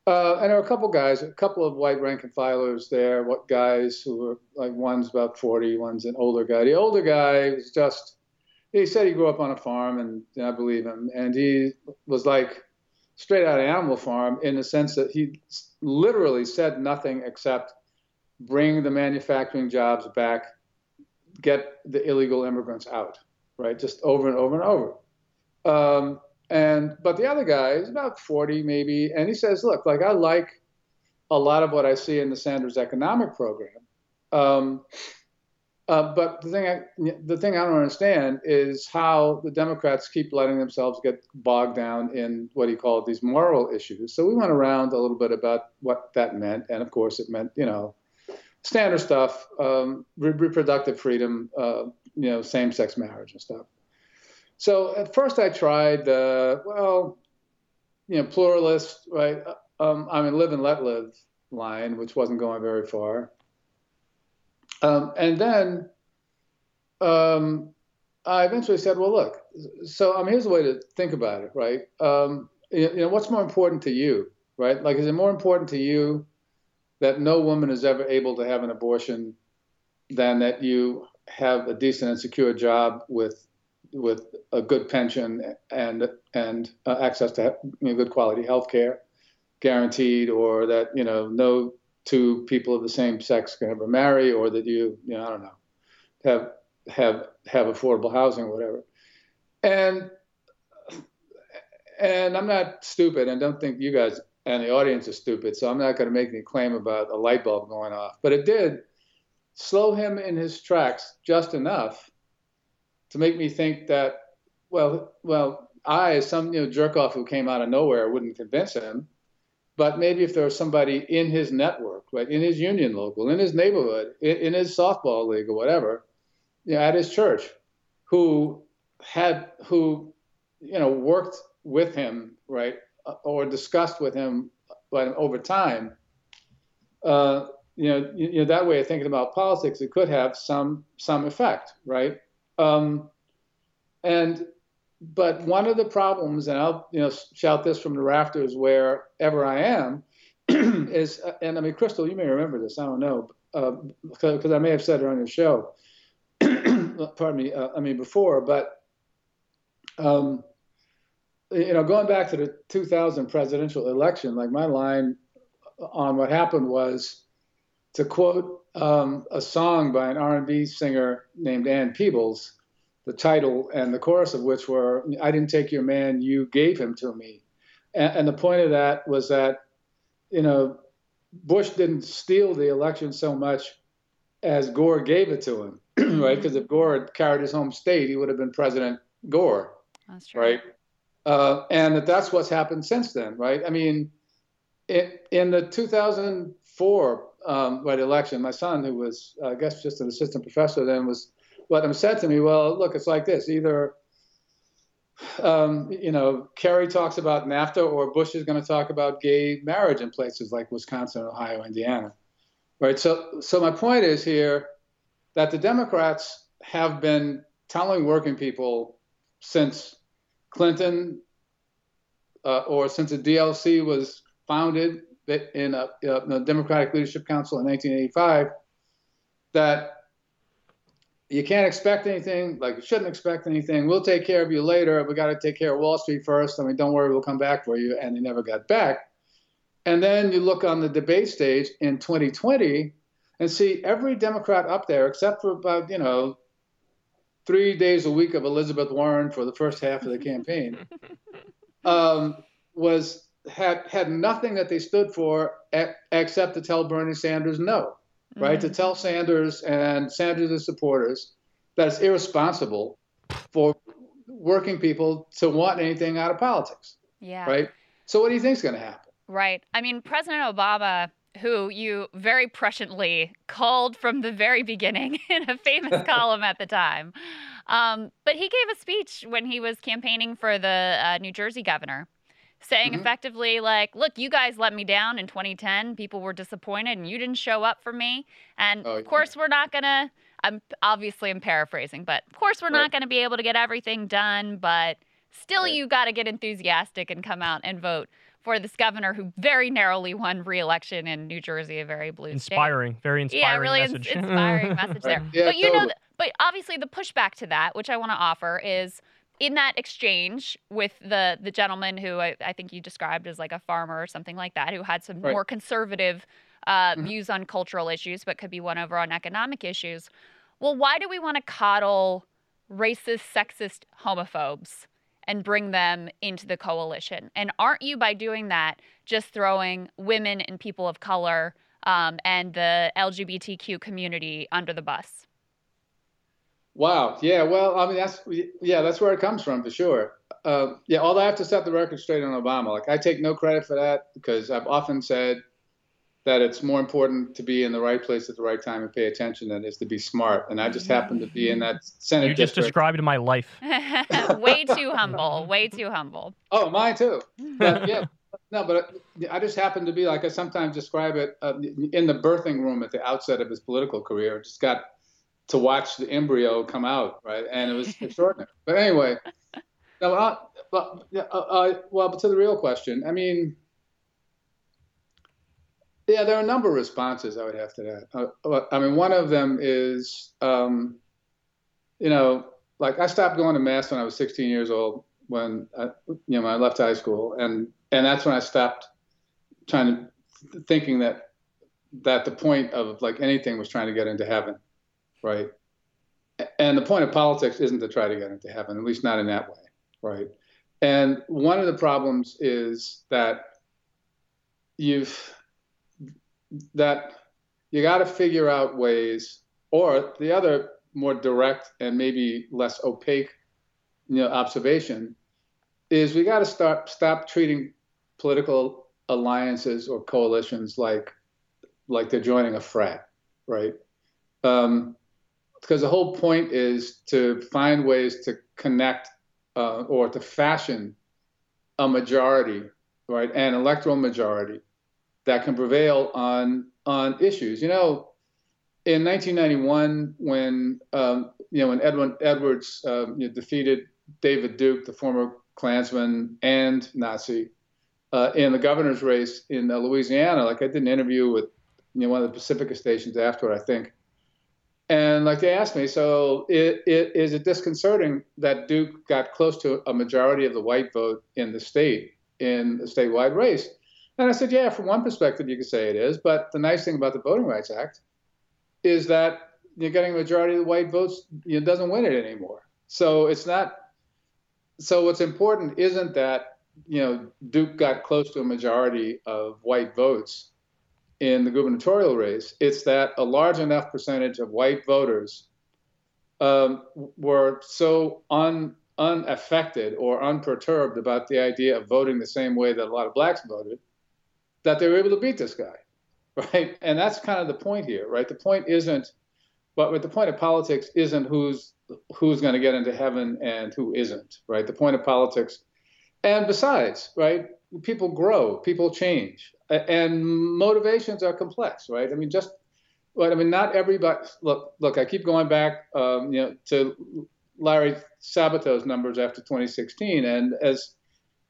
Uh, and there were a couple guys, a couple of white rank and filers there. What guys who were like one's about 40, one's an older guy. The older guy was just, he said he grew up on a farm, and, and I believe him. And he was like straight out of Animal Farm in the sense that he literally said nothing except bring the manufacturing jobs back, get the illegal immigrants out, right? Just over and over and over. Um, and but the other guy is about 40 maybe, and he says, look, like I like a lot of what I see in the Sanders economic program. Um, uh, but the thing, I, the thing I don't understand is how the Democrats keep letting themselves get bogged down in what he called these moral issues. So we went around a little bit about what that meant, and of course, it meant you know standard stuff, um, re- reproductive freedom, uh, you know, same-sex marriage and stuff. So at first I tried, uh, well, you know, pluralist, right? Um, I mean, live and let live line, which wasn't going very far. Um, and then um, I eventually said, well, look, so I mean, here's a way to think about it, right? Um, you, you know, what's more important to you, right? Like, is it more important to you that no woman is ever able to have an abortion than that you have a decent and secure job with with a good pension and and uh, access to you know, good quality health care guaranteed or that you know no two people of the same sex can ever marry or that you you know I don't know have have have affordable housing or whatever. And and I'm not stupid and don't think you guys and the audience is stupid so I'm not going to make any claim about a light bulb going off but it did slow him in his tracks just enough to make me think that, well, well, I, as some you know jerk off who came out of nowhere, wouldn't convince him. But maybe if there was somebody in his network, right, in his union local, in his neighborhood, in, in his softball league or whatever, you know, at his church, who had who, you know, worked with him, right, or discussed with him, but over time, uh, you know, you know, that way of thinking about politics, it could have some some effect, right? Um, and but one of the problems, and I'll you know shout this from the rafters wherever I am, is and I mean Krystal, you may remember this. I don't know because uh, I may have said it on your show. Pardon me. Uh, I mean before, but um, you know going back to the 2000 presidential election, like my line on what happened was to quote um, a song by an R&B singer named Ann Peebles, the title and the chorus of which were "I didn't take your man, you gave him to me," and, and the point of that was that you know Bush didn't steal the election so much as Gore gave it to him, right? Because if Gore had carried his home state, he would have been President Gore, that's true. right? Uh, and that that's what's happened since then, right? I mean, in the 2004 um, right election, my son, who was I guess just an assistant professor then, was let him said to me, "Well, look, it's like this: either." Um, you know, Kerry talks about NAFTA, or Bush is going to talk about gay marriage in places like Wisconsin, Ohio, Indiana, right? So, so my point is here that the Democrats have been telling working people since Clinton uh, or since the DLC was founded in a, in a Democratic Leadership Council in 1985 that you can't expect anything, like you shouldn't expect anything. We'll take care of you later. We got to take care of Wall Street first. I mean, don't worry, we'll come back for you. And they never got back. And then you look on the debate stage in 2020 and see every Democrat up there, except for about, you know, three days a week of Elizabeth Warren for the first half of the campaign, um, was had had nothing that they stood for except to tell Bernie Sanders no, right? Mm-hmm. To tell Sanders and Sanders' supporters that it's irresponsible for working people to want anything out of politics. Yeah. Right. So what do you think is going to happen? Right. I mean, President Obama who you very presciently called from the very beginning in a famous column at the time, Um, but he gave a speech when he was campaigning for the uh, New Jersey governor, saying Mhm. effectively, like, look, you guys let me down in 2010. People were disappointed and you didn't show up for me. And Oh, of yeah. course, we're not going to, I'm obviously I'm paraphrasing, but of course, we're not going to be able to get everything done. But still, Right. you got to get enthusiastic and come out and vote for this governor who very narrowly won re-election in New Jersey, a very blue state. Inspiring, very inspiring Yeah, really ins- message. inspiring message there. Yeah, but you know, th- but obviously the pushback to that, which I want to offer, is in that exchange with the the gentleman who I, I think you described as like a farmer or something like that, who had some Right. more conservative uh, Mhm. views on cultural issues, but could be won over on economic issues. Well, why do we want to coddle racist, sexist homophobes? And bring them into the coalition. And aren't you, by doing that, just throwing women and people of color um, and the LGBTQ community under the bus. Wow. Yeah. Well, I mean, that's yeah, that's where it comes from for sure. Uh, yeah. Although I have to set the record straight on Obama. Like, I take no credit for that because I've often said that it's more important to be in the right place at the right time and pay attention than it is to be smart. And I just happen to be in that Senate You just district. described my life. way too humble. Way too humble. Oh, mine too. But yeah, no, but I just happen to be like I sometimes describe it uh, in the birthing room at the outset of his political career. Just got to watch the embryo come out, right? And it was extraordinary. But anyway, no, uh, but uh, uh, well, but to the real question, I mean, yeah, there are a number of responses I would have to that. Uh, uh, I mean, one of them is, um, you know, like I stopped going to mass when I was 16 years old when I, you know when I left high school, and and that's when I stopped trying to thinking that that the point of like anything was trying to get into heaven, right? And the point of politics isn't to try to get into heaven, at least not in that way, right? And one of the problems is that you've that you got to figure out ways, or the other more direct and maybe less opaque, you know, observation is we got to start stop treating political alliances or coalitions like like they're joining a frat, right? Um, because the whole point is to find ways to connect uh, or to fashion a majority, right, an electoral majority that can prevail on on issues. You know, in 1991, when um, you know when Edwin Edwards um, you know, defeated David Duke, the former Klansman and Nazi, uh, in the governor's race in uh, Louisiana, like I did an interview with you know one of the Pacifica stations afterward, I think. And like they asked me, so it, it, is it disconcerting that Duke got close to a majority of the white vote in the state in the statewide race? And I said, yeah, from one perspective, you could say it is. But the nice thing about the Voting Rights Act is that you're getting a majority of the white votes, know, doesn't win it anymore. So it's not. So what's important isn't that you know Duke got close to a majority of white votes in the gubernatorial race. It's that a large enough percentage of white voters um, were so un, unaffected or unperturbed about the idea of voting the same way that a lot of blacks voted that they were able to beat this guy, right? And that's kind of the point here, right? The point isn't, but the point of politics isn't who's who's going to get into heaven and who isn't, right? The point of politics, and besides, right? People grow, people change, and motivations are complex, right? I mean, just, but I mean, not everybody. Look, look. I keep going back, um, you know, to Larry Sabato's numbers after 2016, and as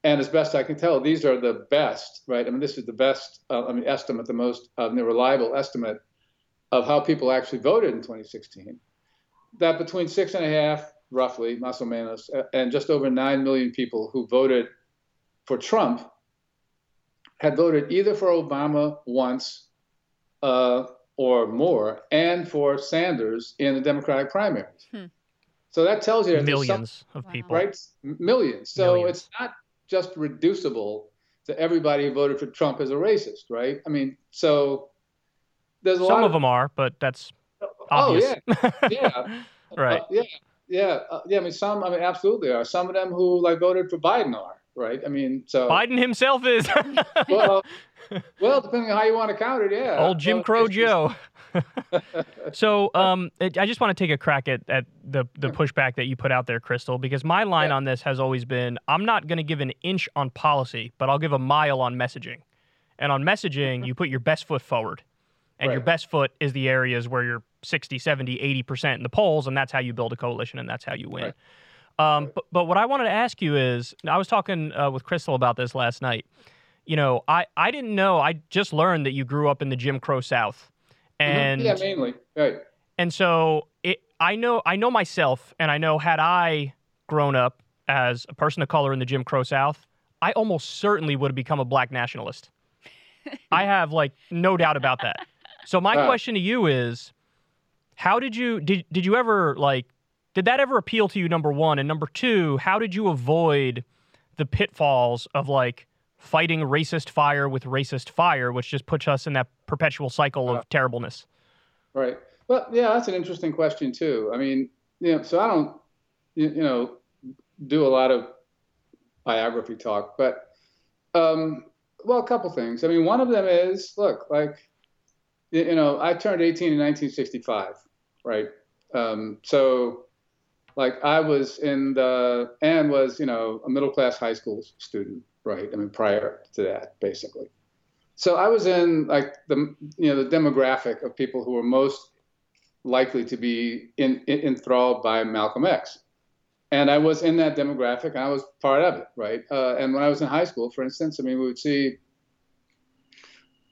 and as best I can tell, these are the best, right? I mean, this is the best, uh, I mean, estimate, the most uh, the reliable estimate of how people actually voted in 2016. That between six and a half, roughly, más o menos, and just over nine million people who voted for Trump had voted either for Obama once uh, or more, and for Sanders in the Democratic primaries. Hmm. So that tells you that some- Millions of people. right? Millions. So Millions. it's not just reducible to everybody who voted for Trump as a racist, right? I mean, so there's a Some lot of them are, but that's Oh yeah, yeah, right. Uh, yeah, yeah, uh, yeah. I mean, some. I mean, absolutely are. Some of them who like voted for Biden are, right? I mean, so Biden himself is. well, well, depending on how you want to count it, yeah. Old Jim Well, Crow Joe. so, um, it- I just want to take a crack at, at the the pushback that you put out there, Krystal, because my line Yeah. on this has always been: I'm not going to give an inch on policy, but I'll give a mile on messaging. And on messaging, you put your best foot forward, and your best foot is the areas where you're 60, 70, 80 percent in the polls, and that's how you build a coalition, and that's how you win. Right. Um, but, but what I wanted to ask you is, I was talking uh, with Krystal about this last night. You know, I, I didn't know. I just learned that you grew up in the Jim Crow South, Mhm. and yeah, mainly right. and so it, I know I know myself, and I know had I grown up as a person of color in the Jim Crow South, I almost certainly would have become a black nationalist. I have like no doubt about that. So my Uh. question to you is, how did you did did you ever like did that ever appeal to you? Number one, and number two, how did you avoid the pitfalls of like fighting racist fire with racist fire, which just puts us in that perpetual cycle of Uh. terribleness? Right. Well, yeah, that's an interesting question too. I mean, you know, so I don't, you, you know, do a lot of biography talk, but, um, well, a couple things. I mean, one of them is, look, like, you, you know, I turned 18 in 1965, right? Um, so, like, I was in the, and was, you know, a middle class high school student, right? I mean, prior to that, basically. So I was in like the you know the demographic of people who were most likely to be in, in, enthralled by Malcolm X, and I was in that demographic, and I was part of it, right? Uh, and when I was in high school, for instance, I mean, we would see,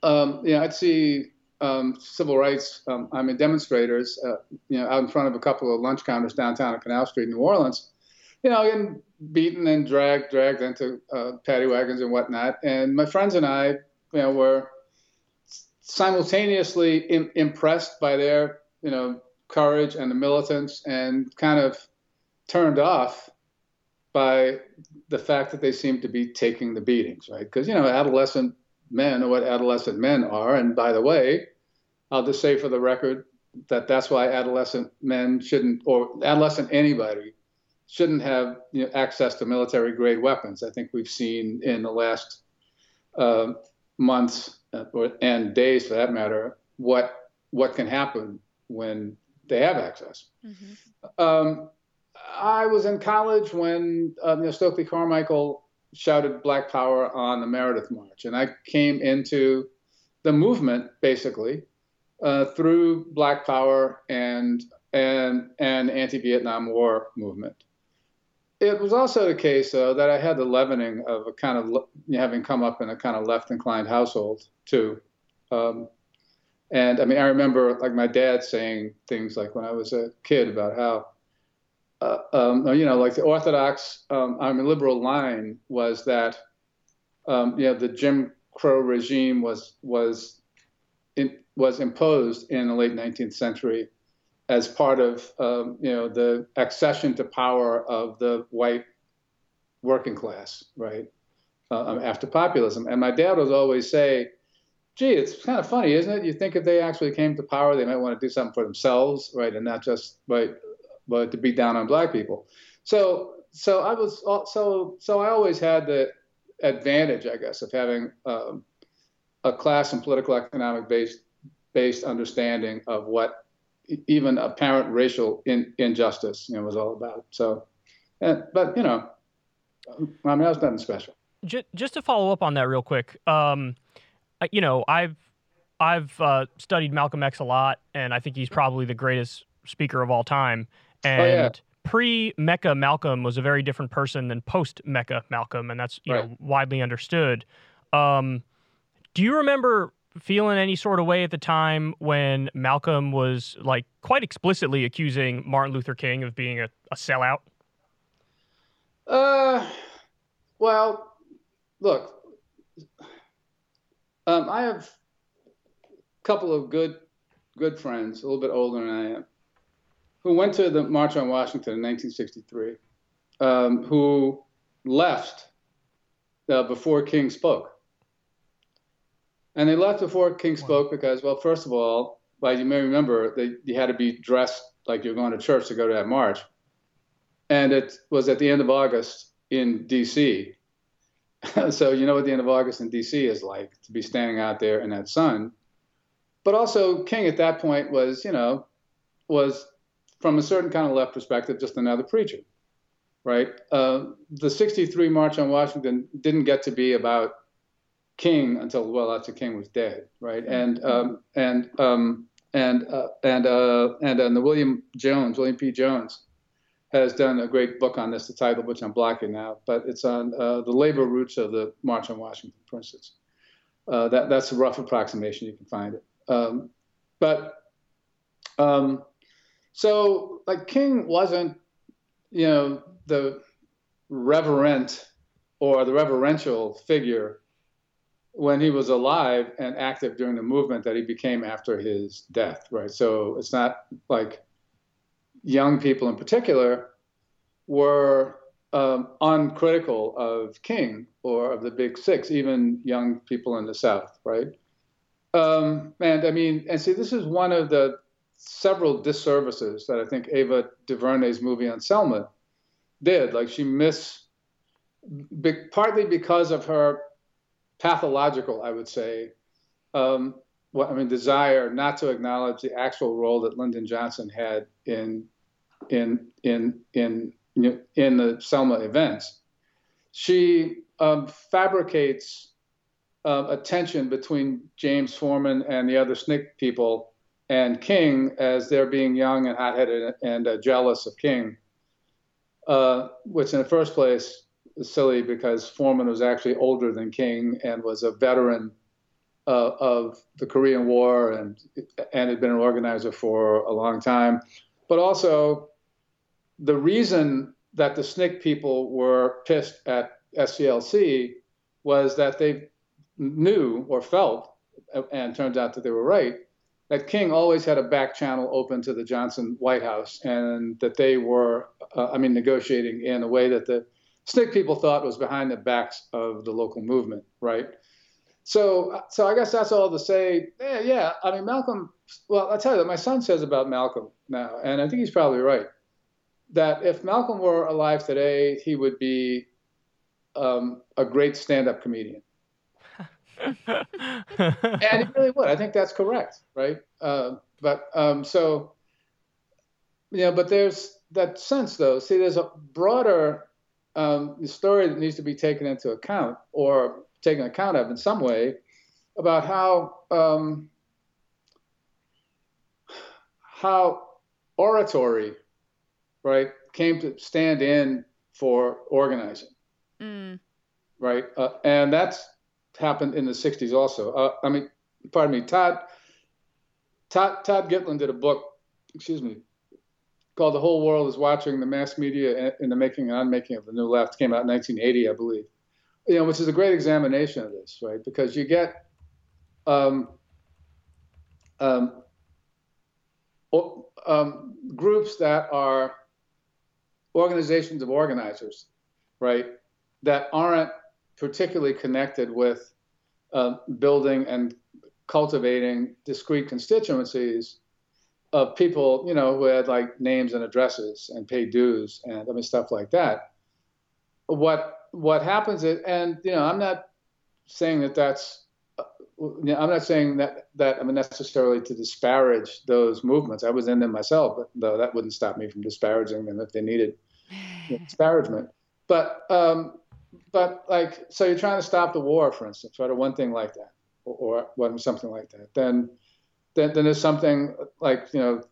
um, you know, I'd see um, civil rights, um, I mean, demonstrators, uh, you know, out in front of a couple of lunch counters downtown on Canal Street, in New Orleans, you know, getting beaten and dragged, dragged into uh, paddy wagons and whatnot. And my friends and I, you know, were simultaneously im- impressed by their, you know, courage and the militants, and kind of turned off by the fact that they seemed to be taking the beatings, right? Because you know, adolescent men or what adolescent men are, and by the way, I'll just say for the record that that's why adolescent men shouldn't, or adolescent anybody, shouldn't have you know, access to military grade weapons. I think we've seen in the last uh, months uh, or, and days, for that matter, what what can happen when they have access. Mm-hmm. Um, I was in college when um, you know, Stokely Carmichael shouted Black Power on the Meredith March, and I came into the movement basically uh, through Black Power and and and anti-Vietnam War movement. It was also the case, though, that I had the leavening of a kind of le- having come up in a kind of left-inclined household too. Um, and I mean, I remember like my dad saying things like when I was a kid about how, uh, um, you know, like the Orthodox, um, I mean, liberal line was that, um, you know, the Jim Crow regime was was in, was imposed in the late 19th century as part of, um, you know, the accession to power of the white working class, right? Uh, after populism, and my dad would always say gee, it's kind of funny, isn't it? You think if they actually came to power, they might want to do something for themselves, right, and not just right, but to beat down on black people. So, so I was so so I always had the advantage, I guess, of having um, a class and political economic based based understanding of what even apparent racial in, injustice, you know, was all about. So, and, but you know, I mean, that was nothing special. Just, just to follow up on that real quick, um, you know, I've I've uh, studied Malcolm X a lot, and I think he's probably the greatest speaker of all time. And Oh, yeah. pre Mecca Malcolm was a very different person than post Mecca Malcolm, and that's you know widely understood. Um, do you remember feeling any sort of way at the time when Malcolm was like quite explicitly accusing Martin Luther King of being a, a sellout? Uh, well, look, um, I have a couple of good, good friends, a little bit older than I am, who went to the March on Washington in 1963, um, who left uh, before King spoke. And they left before King spoke because, well, first of all, like you may remember, they, you had to be dressed like you're going to church to go to that march and it was at the end of August in D.C. so you know what the end of August in D.C. is like to be standing out there in that sun. But also, King at that point was, you know, was from a certain kind of left perspective just another preacher, right? Uh, the '63 March on Washington didn't get to be about King until well after King was dead, right? And um, and um, and uh, and uh, and uh, the William Jones, William P. Jones, has done a great book on this, the title which I'm blocking now, but it's on uh, the labor roots of the March on Washington, for instance. Uh, that that's a rough approximation. You can find it, um, but um, so like King wasn't, you know, the reverent or the reverential figure when he was alive and active during the movement that he became after his death, right? So it's not like young people in particular were um, uncritical of King or of the Big Six, even young people in the South, right? Um, and I mean, and see, this is one of the several disservices that I think Ava DuVernay's movie on Selma did. Like she missed, be, partly because of her pathological, I would say, um, what I mean, desire not to acknowledge the actual role that Lyndon Johnson had in in in in in the Selma events. She um, fabricates uh, a tension between James Forman and the other SNCC people and King as they're being young and hot-headed and uh, jealous of King, uh, which in the first place is silly because Forman was actually older than King and was a veteran uh, of the Korean War and and had been an organizer for a long time, but also the reason that the SNCC people were pissed at SCLC was that they knew or felt, and turns out that they were right, that King always had a back channel open to the Johnson White House, and that they were, uh, I mean, negotiating in a way that the SNCC people thought was behind the backs of the local movement, right? So, so I guess that's all to say. Yeah, yeah. I mean, Malcolm. Well, I'll tell you that my son says about Malcolm now, and I think he's probably right that if Malcolm were alive today, he would be um, a great stand-up comedian. and it really would. I think that's correct, right? Uh, but um, so, you know, but there's that sense, though. See, there's a broader um, story that needs to be taken into account or taken account of in some way about how um, how oratory right, came to stand in for organizing, mm. right? Uh, and that's happened in the 60s also. Uh, I mean, pardon me, Todd, Todd, Todd Gitlin did a book, excuse me, called The Whole World is Watching the Mass Media in the Making and Unmaking of the New Left, came out in 1980, I believe. You know, which is a great examination of this, right? Because you get um, um, um, groups that are organizations of organizers, right, that aren't particularly connected with uh, building and cultivating discrete constituencies of people, you know, who had like names and addresses and paid dues and I mean stuff like that. What what happens is, and you know, I'm not saying that that's know, I'm not saying that that I mean necessarily to disparage those movements. I was in them myself, but though that wouldn't stop me from disparaging them if they needed disparagement. But um, but like so you're trying to stop the war, for instance, right, or one thing like that, or, or something like that. Then then then there's something like you know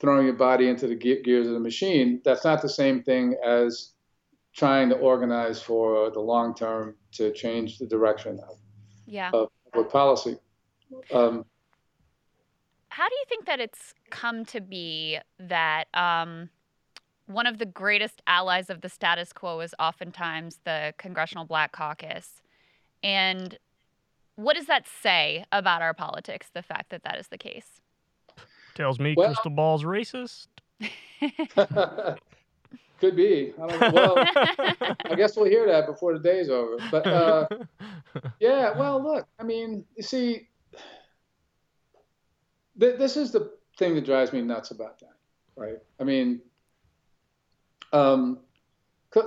throwing your body into the gears of the machine. That's not the same thing as trying to organize for the long term to change the direction of, yeah. of public policy. Um, How do you think that it's come to be that um, one of the greatest allies of the status quo is oftentimes the Congressional Black Caucus. And what does that say about our politics, the fact that that is the case? Tells me well, Krystal Ball's racist. Could be. I well, I guess we'll hear that before the day's over. But uh, yeah, well, look, I mean, you see, th- this is the thing that drives me nuts about that, right? I mean, um,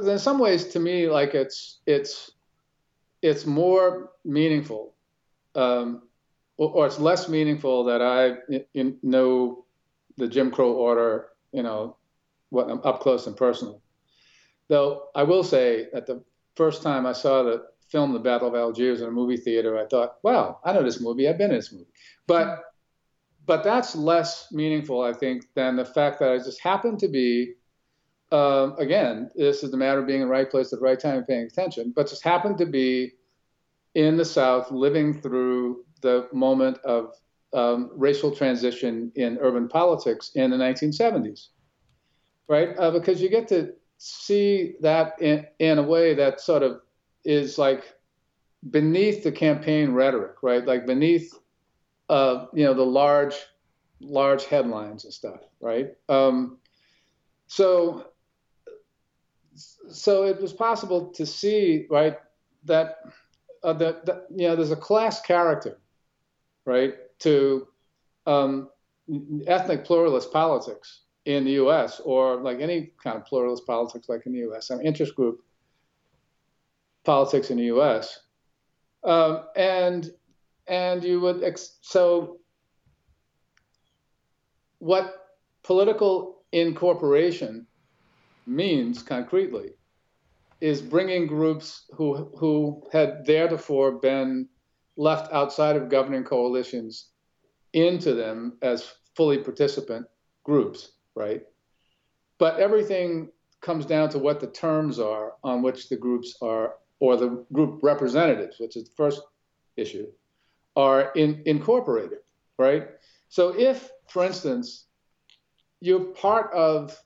in some ways, to me, like it's it's it's more meaningful, um, or, or, it's less meaningful that I in, know the Jim Crow order, you know, what up close and personal. Though I will say, at the first time I saw the film The Battle of Algiers in a movie theater, I thought, wow, I know this movie. I've been in this movie. But but that's less meaningful, I think, than the fact that I just happened to be, uh, again, this is the matter of being in the right place at the right time and paying attention, but just happened to be in the South living through the moment of um, racial transition in urban politics in the 1970s, right? Uh, because you get to see that in, in a way that sort of is like beneath the campaign rhetoric, right? Like beneath uh, you know, the large, large headlines and stuff, right? Um, so, so it was possible to see, right, that, uh, that, that you know, there's a class character, right, to um, ethnic pluralist politics in the U.S. or like any kind of pluralist politics, like in the U.S. I mean, interest group politics in the U.S. Um, and and you would ex- so what political incorporation means concretely is bringing groups who who had theretofore been left outside of governing coalitions into them as fully participant groups, right? But everything comes down to what the terms are on which the groups are, or the group representatives, which is the first issue, are in, incorporated, right? So if, for instance, you're part of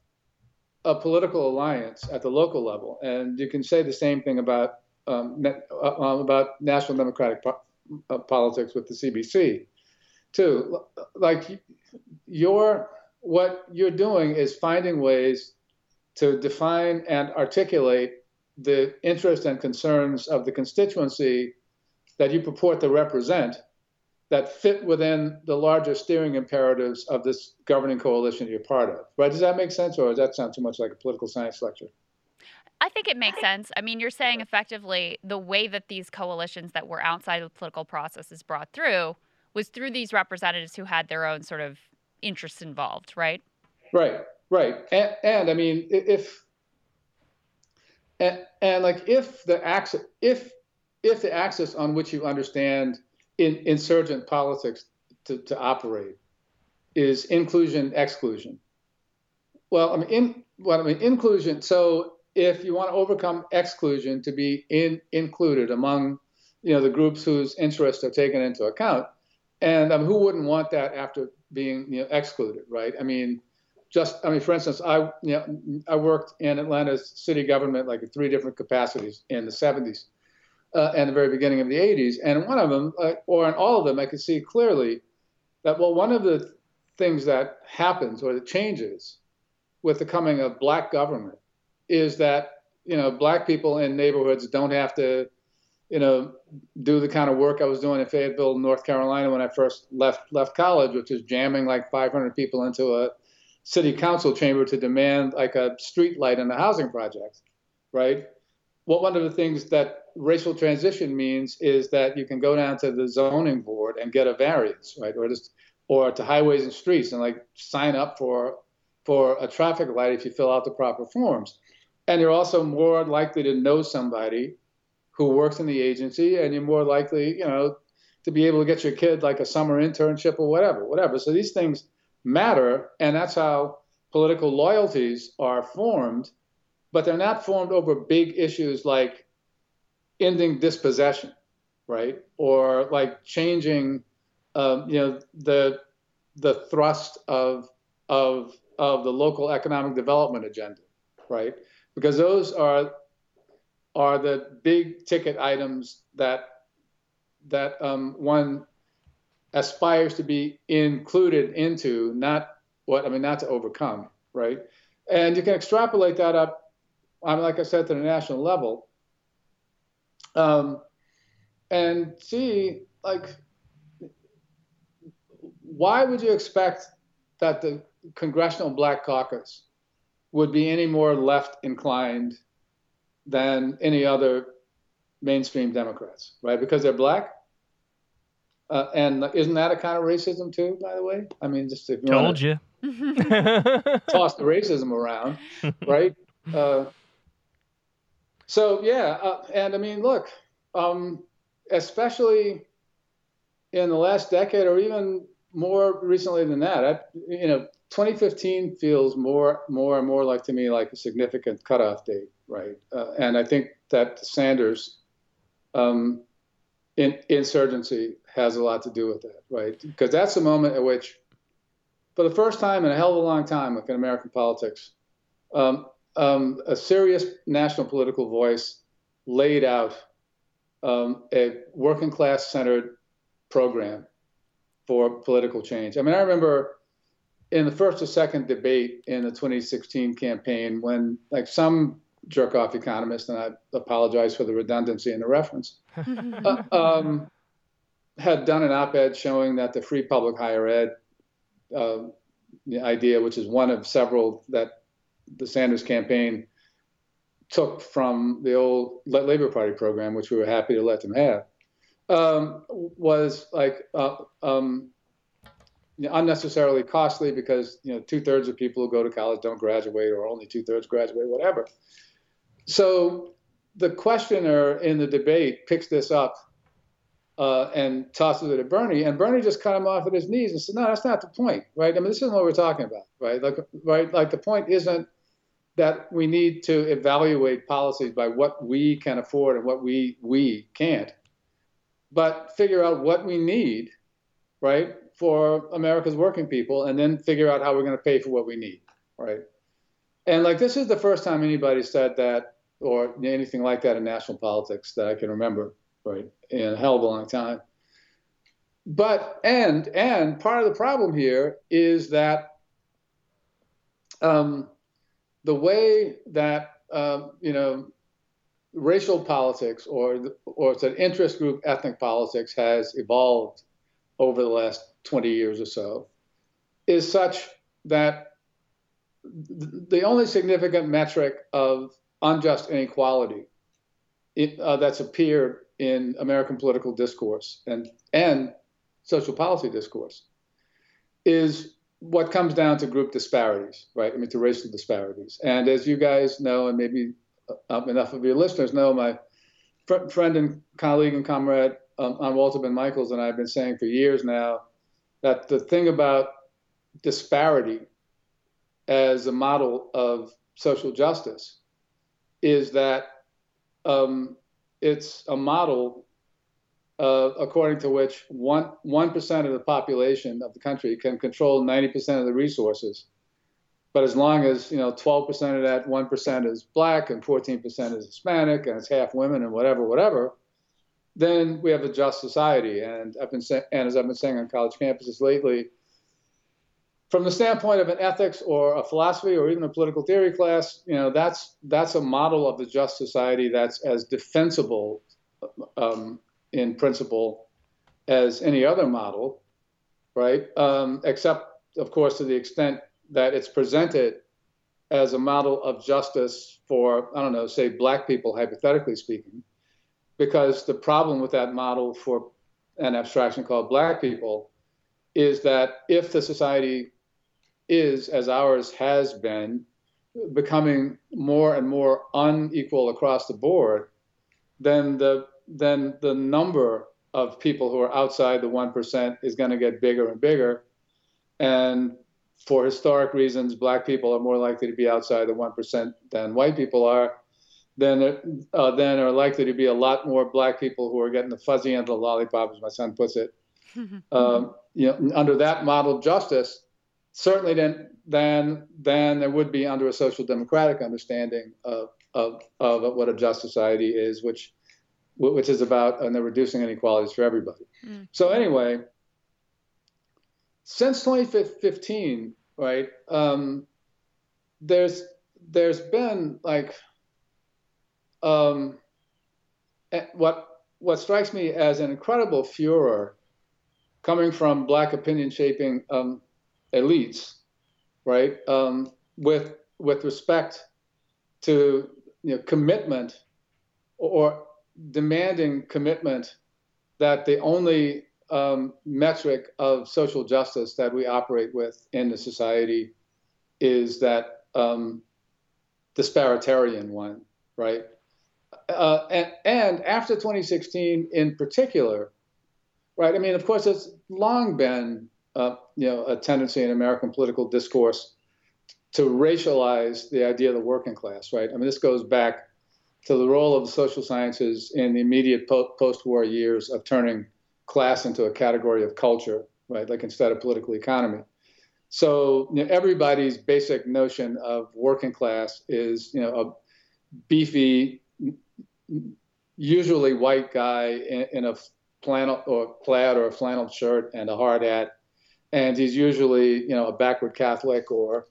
a political alliance at the local level, and you can say the same thing about um, uh, um, about national democratic po- uh, politics with the CBC, too. Like your what you're doing is finding ways to define and articulate the interests and concerns of the constituency that you purport to represent that fit within the larger steering imperatives of this governing coalition you're part of. Right? Does that make sense, or does that sound too much like a political science lecture? I think it makes sense. I mean, you're saying effectively the way that these coalitions that were outside of the political process is brought through was through these representatives who had their own sort of interests involved, right? Right, right. And, and I mean, if and, and like if the axis if if the axis on which you understand in insurgent politics to, to operate is inclusion exclusion. Well, I mean, in, well, I mean, inclusion. So if you want to overcome exclusion to be in, included among, you know, the groups whose interests are taken into account, and um, who wouldn't want that after being, you know, excluded, right? I mean, just, I mean, for instance, I, you know, I worked in Atlanta's city government like in three different capacities in the 70s uh, and the very beginning of the 80s. And one of them, uh, or in all of them, I could see clearly that, well, one of the things that happens or that changes with the coming of black government is that, you know, black people in neighborhoods don't have to, you know, do the kind of work I was doing in Fayetteville, North Carolina when I first left left college, which is jamming like 500 people into a city council chamber to demand like a street light in a housing project, right? Well, one of the things that racial transition means is that you can go down to the zoning board and get a variance, right? Or just or to highways and streets and like sign up for for a traffic light if you fill out the proper forms. And you're also more likely to know somebody who works in the agency, and you're more likely, you know, to be able to get your kid like a summer internship or whatever, whatever. So these things matter, and that's how political loyalties are formed, but they're not formed over big issues like ending dispossession, right? Or like changing, um, you know, the the thrust of of of the local economic development agenda, right? Because those are are the big ticket items that that um, one aspires to be included into, not what I mean, not to overcome, right? And you can extrapolate that up, I mean, like I said, to the national level um, and see, like, why would you expect that the Congressional Black Caucus would be any more left inclined than any other mainstream Democrats, right? Because they're black. Uh, and isn't that a kind of racism too, by the way? I mean, just if you Told you. toss the racism around, right? Uh, so yeah, uh, and I mean, look, um, especially in the last decade, or even more recently than that, I, you know, 2015 feels more, more and more like to me like a significant cutoff date, right? Uh, and I think that Sanders um, in, insurgency has a lot to do with that, right? Because that's the moment at which, for the first time in a hell of a long time, like in American politics, um, um, a serious national political voice laid out um, a working class centered program for political change. I mean, I remember in the first or second debate in the 2016 campaign when, like, some jerk off economist, and I apologize for the redundancy in the reference, uh, um, had done an op ed showing that the free public higher ed uh, idea, which is one of several that the Sanders campaign took from the old Labor Party program, which we were happy to let them have, um, was like uh, um, you know, unnecessarily costly because you know two thirds of people who go to college don't graduate, or only two thirds graduate, whatever. So the questioner in the debate picks this up uh, and tosses it at Bernie, and Bernie just cut him off at his knees and said, "No, that's not the point, right? I mean, this isn't what we're talking about, right? Like, right? Like the point isn't that we need to evaluate policies by what we can afford and what we we can't, but figure out what we need, right, for America's working people, and then figure out how we're going to pay for what we need, right? And like this is the first time anybody said that or anything like that in national politics that I can remember, right, in a hell of a long time. But and and part of the problem here is that um, the way that um, you know racial politics or or it's an interest group ethnic politics has evolved over the last 20 years or so is such that the only significant metric of unjust inequality it, uh, that's appeared in American political discourse and and social policy discourse is what comes down to group disparities, right? I mean, to racial disparities. And as you guys know, and maybe uh, enough of your listeners know, my fr- friend and colleague and comrade um, on Walter Benn Michaels and I have been saying for years now that the thing about disparity as a model of social justice is that um, it's a model uh, according to which one one percent of the population of the country can control ninety percent of the resources. But as long as you know twelve percent of that one percent is black and fourteen percent is Hispanic and it's half women and whatever, whatever, then we have a just society. And I've been say- and as I've been saying on college campuses lately, from the standpoint of an ethics or a philosophy or even a political theory class, you know, that's that's a model of the just society that's as defensible um, in principle as any other model, right? Um, except, of course, to the extent that it's presented as a model of justice for, I don't know, say black people, hypothetically speaking, because the problem with that model for an abstraction called black people is that if the society is, as ours has been, becoming more and more unequal across the board, then the then the number of people who are outside the 1% is going to get bigger and bigger. And for historic reasons, black people are more likely to be outside the 1% than white people are. Then, uh, then are likely to be a lot more black people who are getting the fuzzy end of the lollipop, as my son puts it. um, you know, under that model of justice, certainly than, than, than there would be under a social democratic understanding of, of, of what a just society is, which which is about and they're reducing inequalities for everybody. Mm. So anyway, since 2015, right, um, there's there's been like um, what what strikes me as an incredible furor coming from black opinion shaping um, elites, right, um, with with respect to you know, commitment or demanding commitment that the only um, metric of social justice that we operate with in the society is that um, disparitarian one, right? Uh, and, and after 2016 in particular, right? I mean, of course, it's long been uh, you know a tendency in American political discourse to racialize the idea of the working class, right? I mean, this goes back to the role of the social sciences in the immediate po- post-war years of turning class into a category of culture, right? Like instead of political economy. So you know, everybody's basic notion of working class is, you know, a beefy, usually white guy in, in a flannel or plaid or a flannel shirt and a hard hat, and he's usually, you know, a backward Catholic or,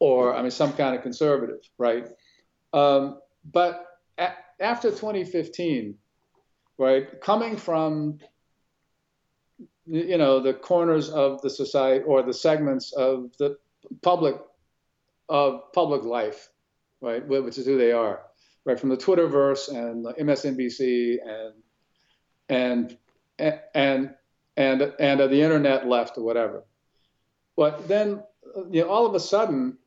or I mean, some kind of conservative, right? Um, but after 2015, right, coming from you know the corners of the society or the segments of the public of public life, right, which is who they are, right, from the Twitterverse and the MSNBC and and and and and the internet left or whatever. But then, you know, all of a sudden,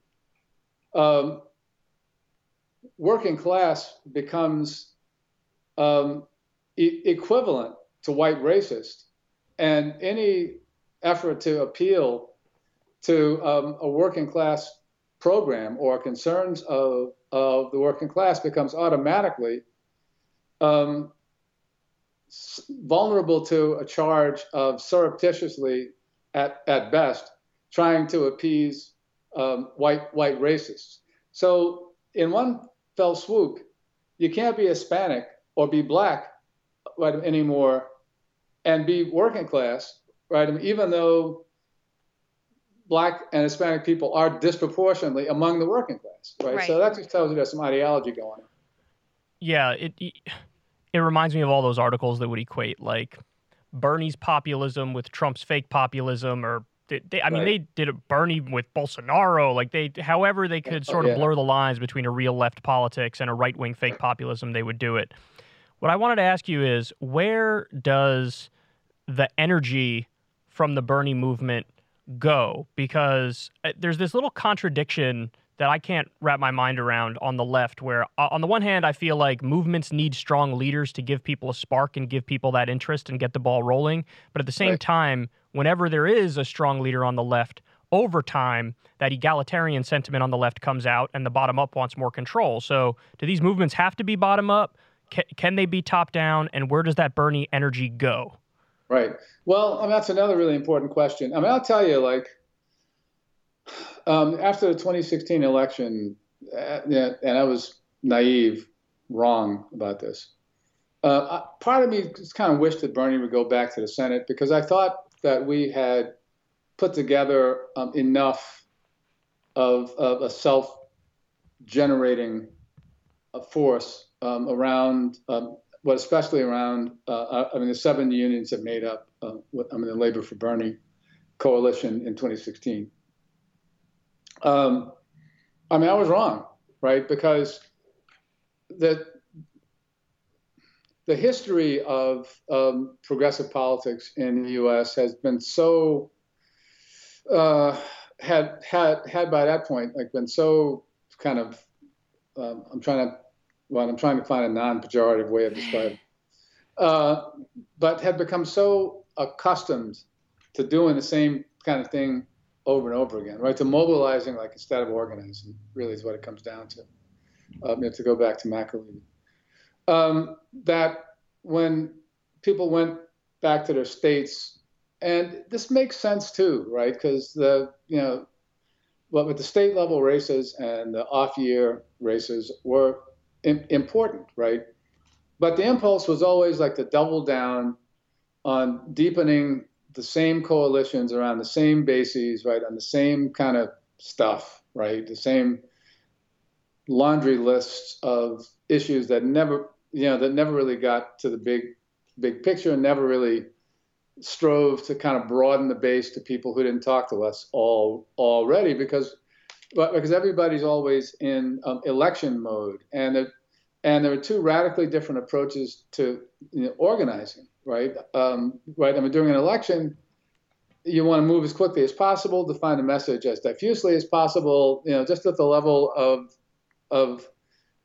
um, working class becomes um, e- equivalent to white racist and any effort to appeal to um, a working class program or concerns of, of the working class becomes automatically um, vulnerable to a charge of surreptitiously, at, at best, trying to appease um, white white racists. So in one fell swoop, you can't be Hispanic or be black right, anymore and be working class, right? I mean, even though black and Hispanic people are disproportionately among the working class, right? right. So that just tells you there's some ideology going on. Yeah, it it reminds me of all those articles that would equate like Bernie's populism with Trump's fake populism, or they, they, I mean, right. they did it Bernie with Bolsonaro. Like they, however, they could sort oh, yeah. of blur the lines between a real left politics and a right wing fake populism. They would do it. What I wanted to ask you is, where does the energy from the Bernie movement go? Because uh, there's this little contradiction that I can't wrap my mind around on the left, where uh, on the one hand, I feel like movements need strong leaders to give people a spark and give people that interest and get the ball rolling. But at the same right. time, whenever there is a strong leader on the left, over time, that egalitarian sentiment on the left comes out and the bottom up wants more control. So, do these movements have to be bottom up? Can, can they be top down? And where does that Bernie energy go? Right. Well, I mean, that's another really important question. I mean, I'll tell you, like, um, after the 2016 election, uh, and I was naive, wrong about this. Uh, part of me just kind of wished that Bernie would go back to the Senate because I thought that we had put together um, enough of, of, a self-generating uh, force um, around um, but especially around, uh, uh, I mean, the seven unions that made up, uh, what, I mean, the Labor for Bernie coalition in 2016. Um, I mean, I was wrong, right? Because the the history of um, progressive politics in the U.S. has been so uh, had had had by that point like been so kind of um, I'm trying to well, I'm trying to find a non-pejorative way of describing, uh, but had become so accustomed to doing the same kind of thing over and over again, right? To mobilizing like instead of organizing, really is what it comes down to. Um, to go back to McAlevey, um, that when people went back to their states, and this makes sense too, right? Because the you know, what with the state level races and the off year races were important, right? But the impulse was always like to double down on deepening the same coalitions around the same bases, right, on the same kind of stuff, right, the same laundry lists of issues that never, you know, that never really got to the big, big picture and never really strove to kind of broaden the base to people who didn't talk to us all already because but because everybody's always in um, election mode, and there, and there are two radically different approaches to you know, organizing, right? Um, right. I mean, during an election, you want to move as quickly as possible, define a message as diffusely as possible, you know, just at the level of of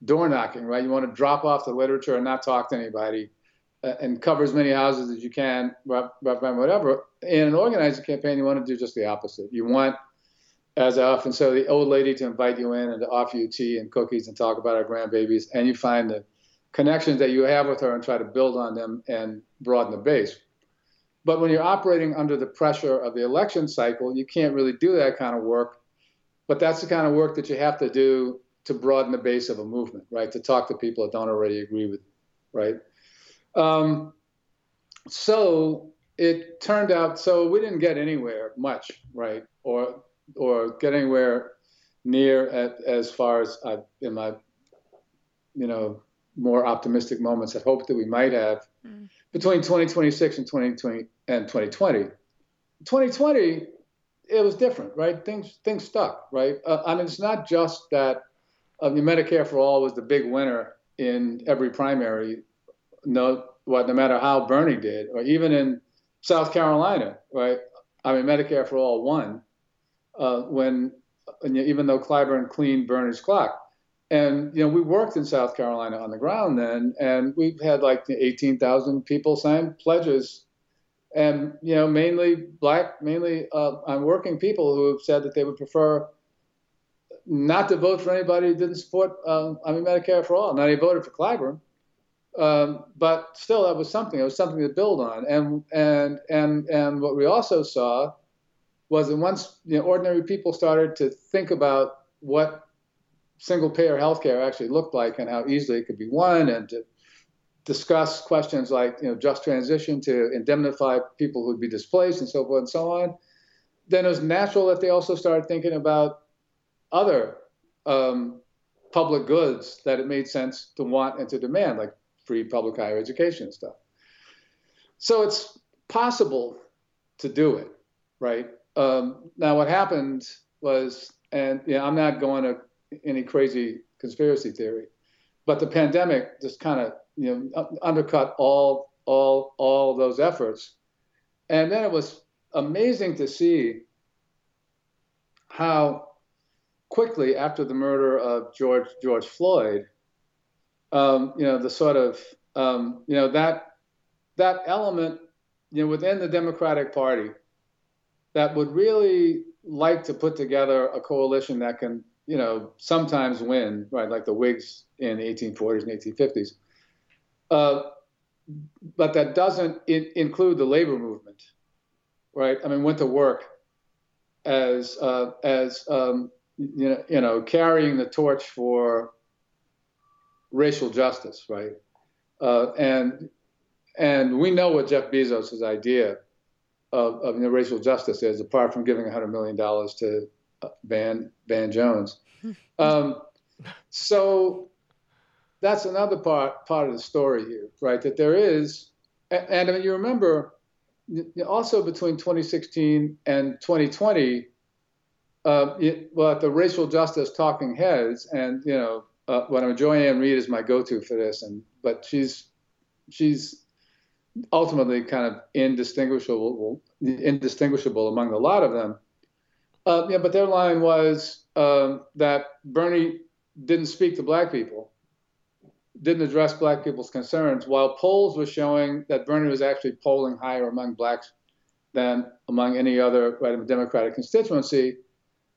door knocking, right? You want to drop off the literature and not talk to anybody, uh, and cover as many houses as you can, whatever. In an organizing campaign, you want to do just the opposite. You want, as I often say, the old lady to invite you in and to offer you tea and cookies and talk about our grandbabies, and you find the connections that you have with her and try to build on them and broaden the base. But when you're operating under the pressure of the election cycle, you can't really do that kind of work. But that's the kind of work that you have to do to broaden the base of a movement, right? To talk to people that don't already agree with right? Um, so it turned out, so we didn't get anywhere much, right? Or, or get anywhere near at, as far as I, in my, you know, more optimistic moments, I hoped that we might have. Mm between 2026 and 2020 and 2020. 2020, it was different, right? Things things stuck, right? Uh, I mean, it's not just that uh, Medicare for all was the big winner in every primary. No, what no matter how Bernie did, or even in South Carolina, right? I mean, Medicare for all won uh, when, even though Clyburn cleaned Bernie's clock. And you know, we worked in South Carolina on the ground then, and we've had like 18,000 people sign pledges, and you know, mainly black, mainly uh, working people who have said that they would prefer not to vote for anybody who didn't support, uh, I mean, Medicare for all. Now they voted for Clyburn, um, but still, that was something. It was something to build on. And and and and what we also saw was that once you know, ordinary people started to think about what single payer healthcare actually looked like and how easily it could be won and to discuss questions like you know just transition to indemnify people who'd be displaced and so forth and so on. Then it was natural that they also started thinking about other um, public goods that it made sense to want and to demand like free public higher education and stuff. So it's possible to do it right? Um, now what happened was and you know, i'm not going to any crazy conspiracy theory. But the pandemic just kind of you know undercut all all all those efforts, and then it was amazing to see how quickly after the murder of George George Floyd, um, you know the sort of um, you know that that element you know within the Democratic Party that would really like to put together a coalition that can you know, sometimes win, right, like the Whigs in the 1840s and 1850s. Uh, but that doesn't in, include the labor movement, right? I mean, went to work as uh, as um, you know, you know, carrying the torch for racial justice, right? Uh, and and we know what Jeff Bezos' idea of, of you know, racial justice is, apart from giving $100 million to Van Van Jones. Um, so that's another part part of the story here, right? That there is, and, and I mean, you remember also between 2016 and 2020, uh, it, well, the racial justice talking heads, and you know, uh, I'm Joy-Ann Reid is my go-to for this, and but she's she's ultimately kind of indistinguishable indistinguishable among a lot of them. Uh, yeah, but their line was um, that Bernie didn't speak to black people, didn't address black people's concerns, while polls were showing that Bernie was actually polling higher among blacks than among any other right, Democratic constituency.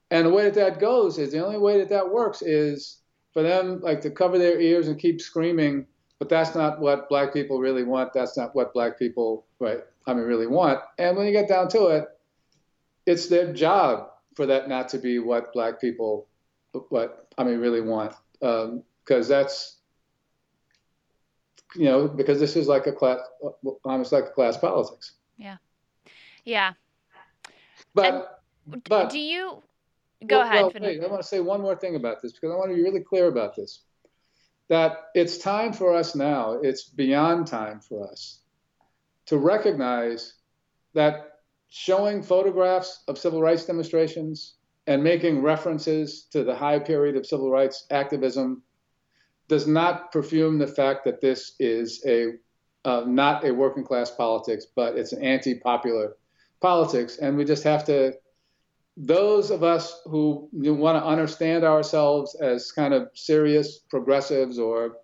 And the way that that goes is the only way that that works is for them like to cover their ears and keep screaming, but that's not what black people really want. That's not what black people, right, I mean, really want. And when you get down to it, it's their job for that not to be what black people, what I mean, really want, because um, that's, you know, because this is like a class, almost like a class politics. Yeah, yeah. But, and but do you go well, ahead? Well, wait, I want to say one more thing about this because I want to be really clear about this. That it's time for us now. It's beyond time for us to recognize that showing photographs of civil rights demonstrations and making references to the high period of civil rights activism does not perfume the fact that this is a uh, not a working class politics, but it's an anti-popular politics, and we just have to. Those of us who want to understand ourselves as kind of serious progressives or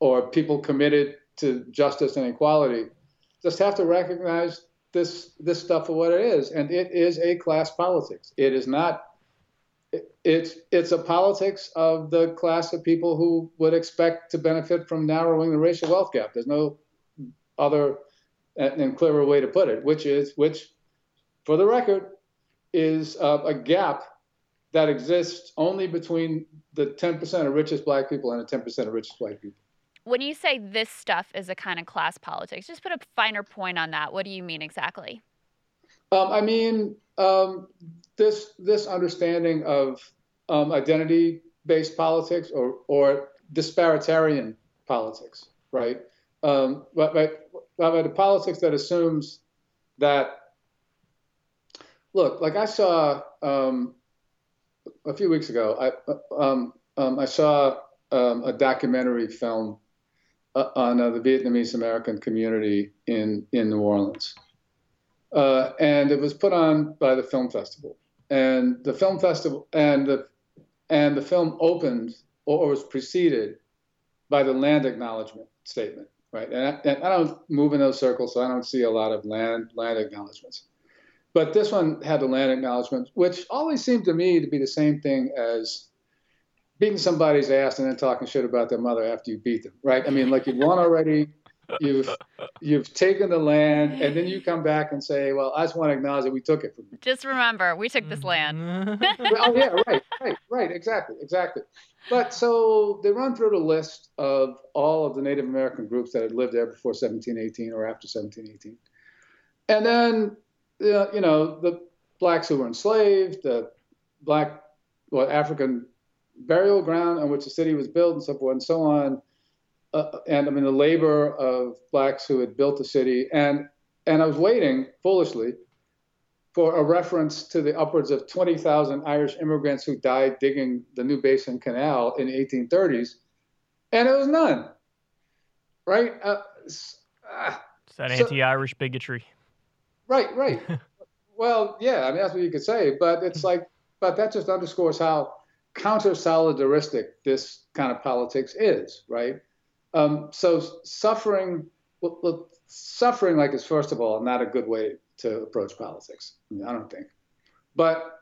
or people committed to justice and equality, just have to recognize this this stuff for what it is, and it is a class politics. It is not. It, it's it's a politics of the class of people who would expect to benefit from narrowing the racial wealth gap. There's no other and clearer way to put it, which is which, for the record, is uh, a gap that exists only between the 10% of richest black people and the 10% of richest white people. When you say this stuff is a kind of class politics, just put a finer point on that. What do you mean exactly? Um, I mean um, this this understanding of um, identity-based politics or or disparitarian politics, right? Um, but, but, but the politics that assumes that look, like I saw um, a few weeks ago, I um, um, I saw a documentary film uh, on uh, the Vietnamese American community in in New Orleans, uh, and it was put on by the film festival. And the film festival and the and the film opened or was preceded by the land acknowledgement statement, right? And I, and I don't move in those circles, so I don't see a lot of land land acknowledgments. But this one had the land acknowledgement, which always seemed to me to be the same thing as beating somebody's ass and then talking shit about their mother after you beat them, right? I mean, like you've won already, you've you've taken the land, and then you come back and say, "Well, I just want to acknowledge that we took it from you." Just remember, we took this land. oh yeah, right, right, right, exactly, exactly. But so they run through the list of all of the Native American groups that had lived there before 1718 or after 1718, and then uh, you know, the blacks who were enslaved, the black, well, African burial ground on which the city was built, and so forth and so on. Uh, and I mean, the labor of blacks who had built the city. And, and I was waiting, foolishly, for a reference to the upwards of 20,000 Irish immigrants who died digging the New Basin Canal in the 1830s. And it was none. Right? Uh, uh, it's that so, anti Irish bigotry. Right, right. well, yeah, I mean that's what you could say, but it's like, but that just underscores how counter solidaristic this kind of politics is, right? Um, so suffering, well, well, suffering like is first of all not a good way to approach politics. I, mean, I don't think, but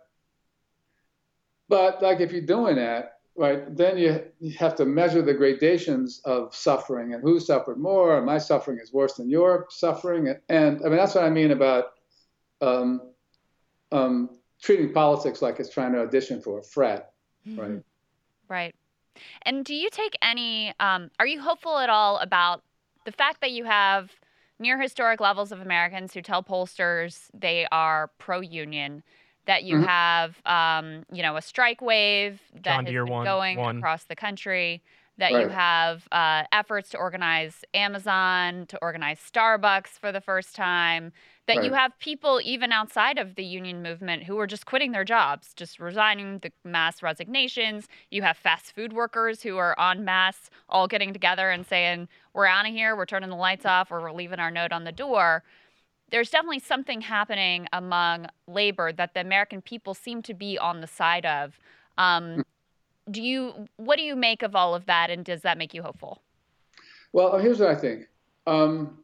but like if you're doing that, right, then you, you have to measure the gradations of suffering and who suffered more. My suffering is worse than your suffering, and, and I mean that's what I mean about um, um, treating politics like it's trying to audition for a frat. Right? Right. And do you take any? Um, are you hopeful at all about the fact that you have near historic levels of Americans who tell pollsters they are pro-union? That you mm-hmm. have, um, you know, a strike wave that John has been one, going one. across the country that right. you have uh, efforts to organize Amazon, to organize Starbucks for the first time, that right. you have people even outside of the union movement who are just quitting their jobs, just resigning the mass resignations. You have fast food workers who are en masse all getting together and saying, We're out of here, we're turning the lights off, or we're leaving our note on the door. There's definitely something happening among labor that the American people seem to be on the side of. Um, hmm do you what do you make of all of that and does that make you hopeful well here's what i think um,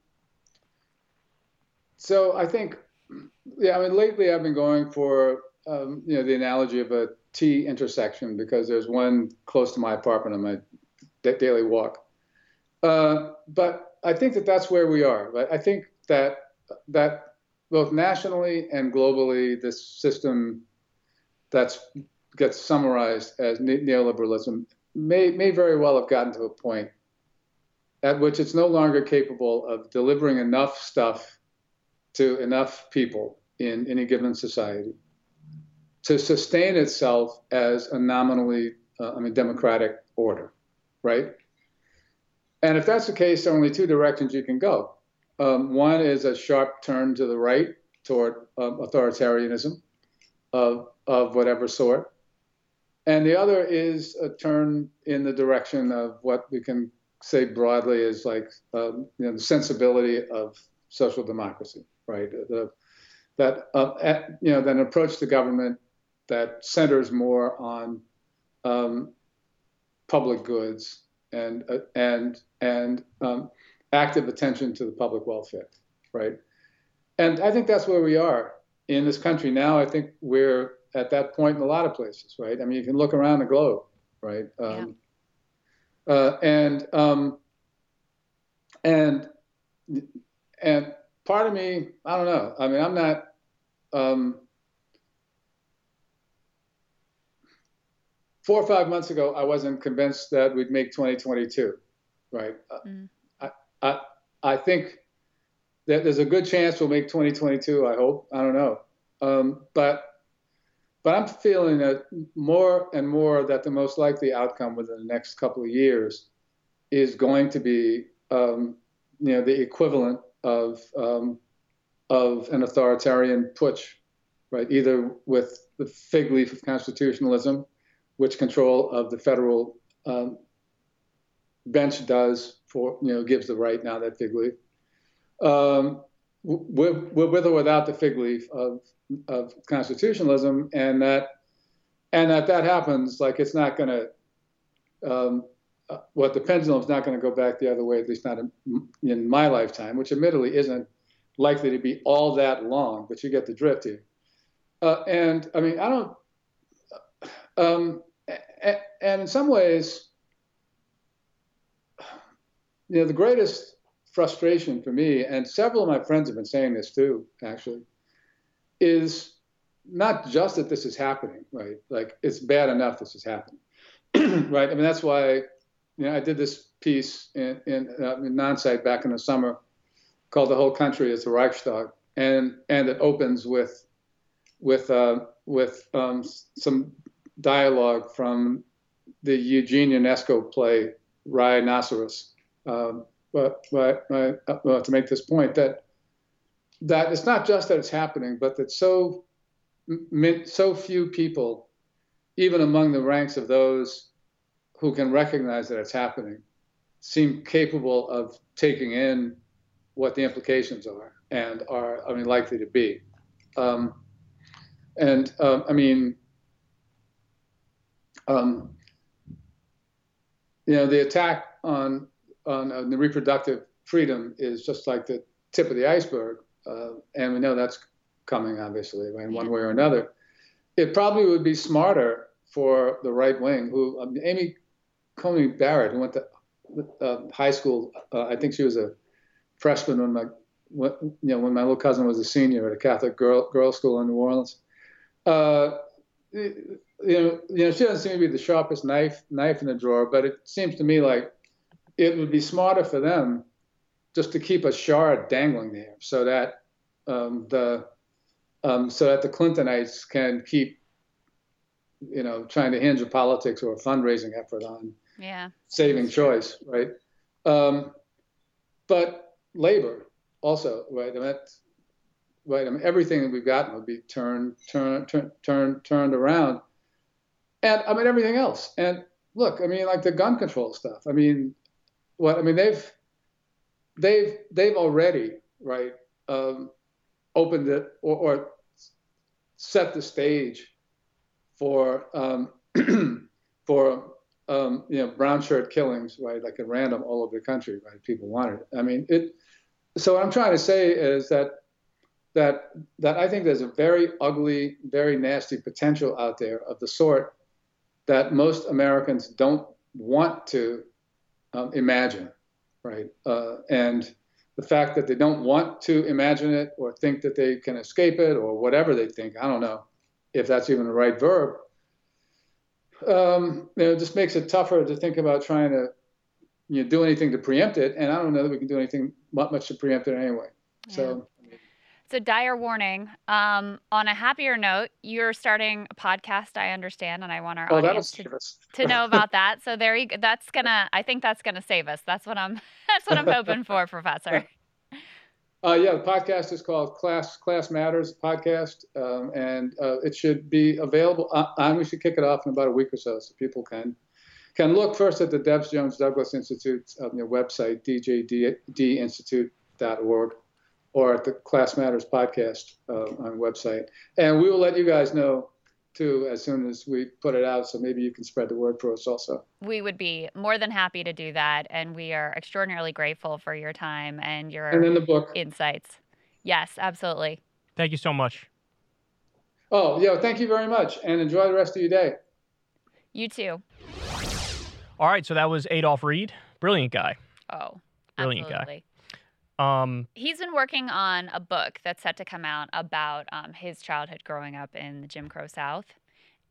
so i think yeah i mean lately i've been going for um, you know the analogy of a t intersection because there's one close to my apartment on my daily walk. Uh, but i think that that's where we are right? I think that that both nationally and globally this system that's gets summarized as neoliberalism may, may very well have gotten to a point at which it's no longer capable of delivering enough stuff to enough people in any given society to sustain itself as a nominally, uh, I mean, democratic order, right? And if that's the case, there are only two directions you can go. Um, one is a sharp turn to the right toward um, authoritarianism, of of whatever sort, and the other is a turn in the direction of what we can say broadly is like um, you know the sensibility of social democracy, right? The, that uh, at, you know, then approach the government that centers more on um, public goods and uh, and and um, active attention to the public welfare, right? And I think that's where we are in this country now. I think we're at that point in a lot of places, right? I mean, you can look around the globe, right? Um, yeah. uh, and um, and and part of me, I don't know. I mean, I'm not. Um, four or five months ago, I wasn't convinced that we'd make 2022, right? Uh, mm. I, I, I think that there's a good chance we'll make 2022. I hope. I don't know, um, but but I'm feeling that more and more that the most likely outcome within the next couple of years is going to be, um, you know, the equivalent of um, of an authoritarian putsch, right? Either with the fig leaf of constitutionalism, which control of the federal um, bench does for you know gives the right now that fig leaf. Um, we're, with or without the fig leaf of of constitutionalism, and that and that that happens, like it's not going to. Um, uh, what the pendulum's not going to go back the other way, at least not in, in my lifetime, which admittedly isn't likely to be all that long, but you get the drift here. Uh, and I mean, I don't. Um, and in some ways, you know, the greatest frustration for me, and several of my friends have been saying this too, actually, is not just that this is happening, right? Like it's bad enough this is happening, right? I mean, that's why, you know, I did this piece in, in, uh, in nonsite back in the summer called "The Whole Country is the Reichstag," and and it opens with with uh, with um, some dialogue from the Eugene Ionesco play Rhinoceros. Um, but, but uh, to make this point that that it's not just that it's happening, but that so so few people, even among the ranks of those who can recognize that it's happening, seem capable of taking in what the implications are and are, I mean, likely to be. Um, and um, I mean, um, you know, the attack on on uh, the reproductive freedom is just like the tip of the iceberg, uh, and we know that's coming, obviously, in one way or another. It probably would be smarter for the right wing, who um, Amy Coney Barrett, who went to uh, high school, uh, I think she was a freshman when my when, you know when my little cousin was a senior at a Catholic girl girls school in New Orleans. Uh, you know, you know, she doesn't seem to be the sharpest knife knife in the drawer, but it seems to me like it would be smarter for them just to keep a shard dangling there, so that um, the um, so that the Clintonites can keep, you know, trying to hinge a politics or a fundraising effort on yeah. saving choice, right? Um, but labor also, right? I mean, right. I mean, everything that we've gotten would be turned, turned, turned, turned, turned around, and I mean everything else. And look, I mean, like the gun control stuff. I mean, what? I mean, they've, they've, they've already, right, um, opened it or, or, set the stage for um, for um, you know brown shirt killings, right, like at random all over the country, right? People wanted it. I mean, it so what I'm trying to say is that that that I think there's a very ugly, very nasty potential out there of the sort that most Americans don't want to um, imagine, right? Uh, and the fact that they don't want to imagine it or think that they can escape it or whatever they think, I don't know if that's even the right verb. Um, you know, it just makes it tougher to think about trying to you know, do anything to preempt it. And I don't know that we can do anything much to preempt it anyway. Yeah. So. It's a dire warning. Um, on a happier note, you're starting a podcast. I understand, and I want our oh, audience to, to, know about that. So there you go. That's gonna. I think that's gonna save us. That's what I'm. That's what I'm hoping for, Professor. Uh, yeah, the podcast is called Class Class Matters podcast, um, and uh, it should be available. Uh, and we should kick it off in about a week or so, so people can can look first at the Debs Jones Douglass Institute um, website, djdinstitute.org, or at the Class Matters podcast uh, on website, and we will let you guys know too as soon as we put it out. So maybe you can spread the word for us also. We would be more than happy to do that, and we are extraordinarily grateful for your time and your and in the book insights. Yes, absolutely. Thank you so much. Oh, yeah, thank you very much, and enjoy the rest of your day. You too. All right, so that was Adolph Reed, brilliant guy. Oh, Brilliant guy. Um, He's been working on a book that's set to come out about um, his childhood growing up in the Jim Crow South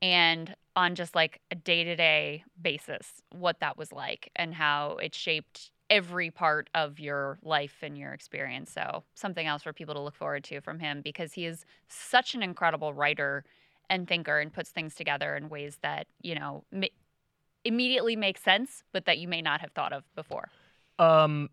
and on just like a day to day basis, what that was like and how it shaped every part of your life and your experience. So, something else for people to look forward to from him because he is such an incredible writer and thinker and puts things together in ways that, you know, immediately make sense, but that you may not have thought of before. um,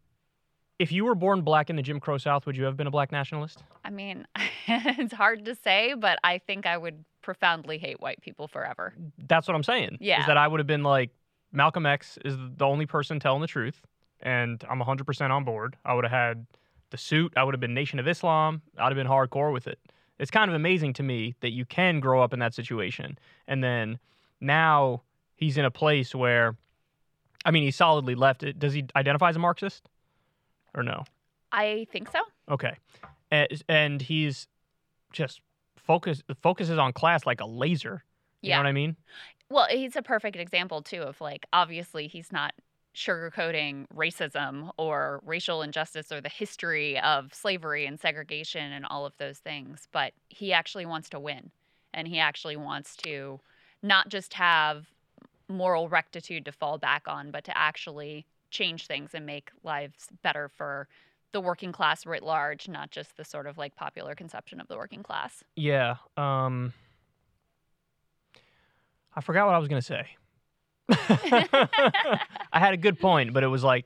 if you were born black in the Jim Crow South, would you have been a black nationalist? I mean, it's hard to say, but I think I would profoundly hate white people forever. That's what I'm saying. Yeah. Is that I would have been like, Malcolm X is the only person telling the truth, and I'm 100% on board. I would have had the suit. I would have been Nation of Islam. I'd have been hardcore with it. It's kind of amazing to me that you can grow up in that situation. And then now he's in a place where, I mean, he's solidly left. It. Does he identify as a Marxist or no? I think so. Okay. As- And he's just focus focuses on class like a laser. You Yeah. know what I mean? Well, he's a perfect example too of like obviously he's not sugarcoating racism or racial injustice or the history of slavery and segregation and all of those things, but he actually wants to win and he actually wants to not just have moral rectitude to fall back on, but to actually change things and make lives better for the working class writ large, not just the sort of like popular conception of the working class. Yeah. Um I forgot what I was gonna say. I had a good point, but it was like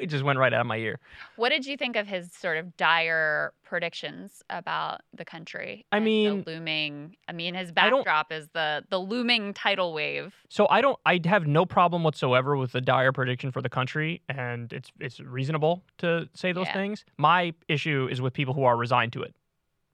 it just went right out of my ear. What did you think of his sort of dire predictions about the country? I mean- looming. I mean, his backdrop is the the looming tidal wave. So I don't I have no problem whatsoever with the dire prediction for the country and it's it's reasonable to say those Yeah. things. My issue is with people who are resigned to it.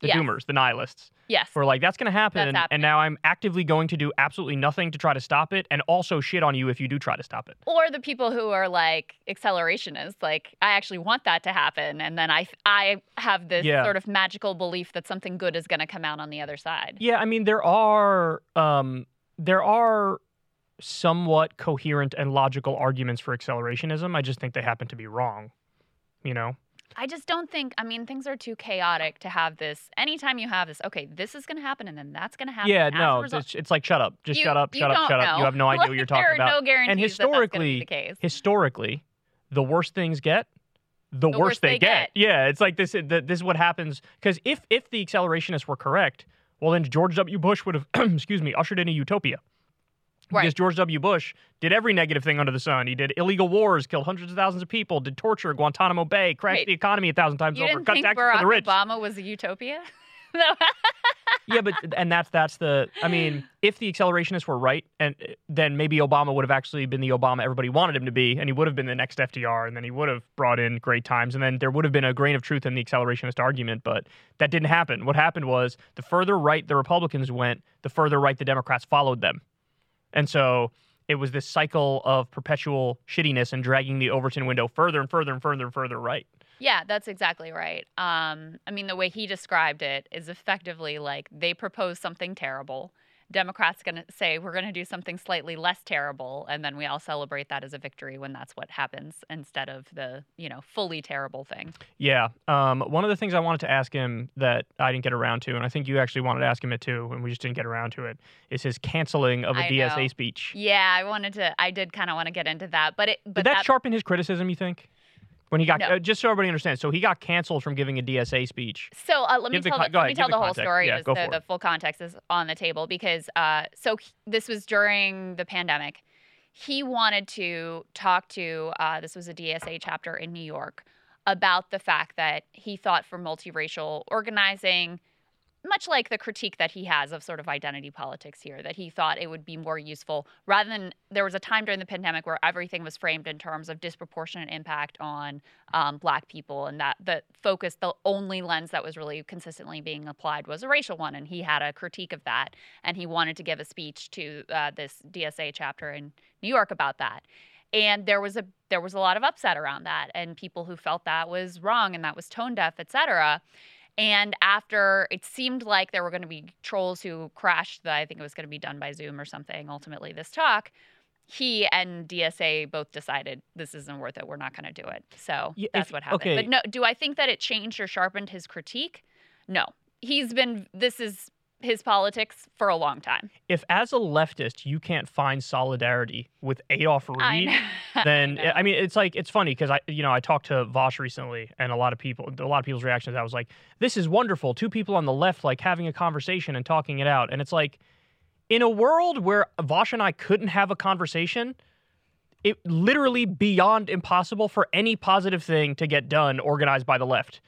The Yes. doomers, the nihilists. Yes. who are like, that's going to happen. And now I'm actively going to do absolutely nothing to try to stop it and also shit on you if you do try to stop it. or the people who are like accelerationists, like I actually want that to happen, and then I I have this Yeah. sort of magical belief that something good is going to come out on the other side. Yeah, I mean, there are, um, there are somewhat coherent and logical arguments for accelerationism. I just think they happen to be wrong. You know? I just don't think. I mean, things are too chaotic to have this. Anytime you have this, okay, this is going to happen, and then that's going to happen. yeah, no, it's, it's like shut up, just You- shut up, shut up, shut up. You have no idea what you're talking there are about. no guarantees that be historically- the case. historically, the worse things get, the, The worse worse they, they get. get. Yeah, it's like this. This is what happens because if if the accelerationists were correct, well then George W. Bush would have, excuse me, ushered in a utopia. Because George W. Bush did every negative thing under the sun. He did illegal wars, killed hundreds of thousands of people, did torture, Guantanamo Bay, crashed Wait, the economy a thousand times You over, didn't cut think taxes Barack for the rich. Obama was a utopia? Yeah, but and that's that's the. I mean, if the accelerationists were right, and then maybe Obama would have actually been the Obama everybody wanted him to be, and he would have been the next FDR, and then he would have brought in great times, and then there would have been a grain of truth in the accelerationist argument. But that didn't happen. What happened was the further right the Republicans went, the further right the Democrats followed them, and so it was this cycle of perpetual shittiness and dragging the Overton window further and further and further and further right. Yeah, that's exactly right. Um, I mean, the way he described it is effectively like they propose something terrible. Democrats going to say we're going to do something slightly less terrible, and then we all celebrate that as a victory when that's what happens instead of the you know fully terrible thing. Yeah. Um, one of the things I wanted to ask him that I didn't get around to, and I think you actually wanted to ask him it too, and we just didn't get around to it, is his canceling of a I DSA know. speech. Yeah, I wanted to. I did kind of want to get into that, but it. But Did that, that sharpen his criticism, you think? When he got, No. uh, just so everybody understands, so he got canceled from giving a DSA speech. So uh, let me the tell, the, let me tell the the, whole story. Yeah, just go so for the full context is on the table because uh, so he- this was during the pandemic. He wanted to talk to uh, this was a DSA chapter in New York about the fact that he thought for multiracial organizing, much like the critique that he has of sort of identity politics here, that he thought it would be more useful rather than there was a time during the pandemic where everything was framed in terms of disproportionate impact on um, Black people, and that the focus, the only lens that was really consistently being applied was a racial one, and he had a critique of that, and he wanted to give a speech to uh, this DSA chapter in New York about that. And there was a there was a lot of upset around that and people who felt that was wrong and that was tone deaf et cetera and after it seemed like there were going to be trolls who crashed that I think it was going to be done by Zoom or something, ultimately, this talk, he and DSA both decided this isn't worth it. We're not going to do it. So Yeah, that's if- what happened. okay. But no, do I think that it changed or sharpened his critique? No. He's been, this is his politics for a long time. If as a leftist you can't find solidarity with Adolph Reed, know. then know. I mean it's like it's funny because I you know I talked to Vaush recently and a lot of people a lot of people's reactions I was like this is wonderful two people on the left like having a conversation and talking it out and it's like in a world where Vaush and I couldn't have a conversation it literally beyond impossible for any positive thing to get done organized by the left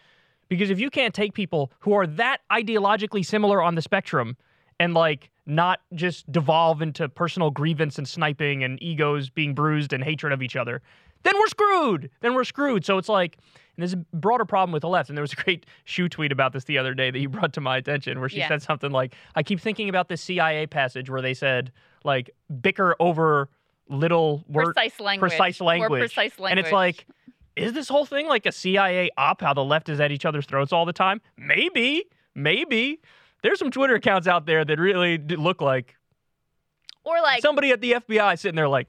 because if you can't take people who are that ideologically similar on the spectrum and like not just devolve into personal grievance and sniping and egos being bruised and hatred of each other, then we're screwed. Then we're screwed. So it's like, and there's a broader problem with the left. And there was a great shoe tweet about this the other day that you brought to my attention where she Yeah. said something like, I keep thinking about this CIA passage where they said, like, bicker over little word precise language. precise language. precise language. and it's like, is this whole thing like a CIA op? How the left is at each other's throats all the time? Maybe, maybe. There's some Twitter accounts out there that really look like or like, somebody at the FBI sitting there like,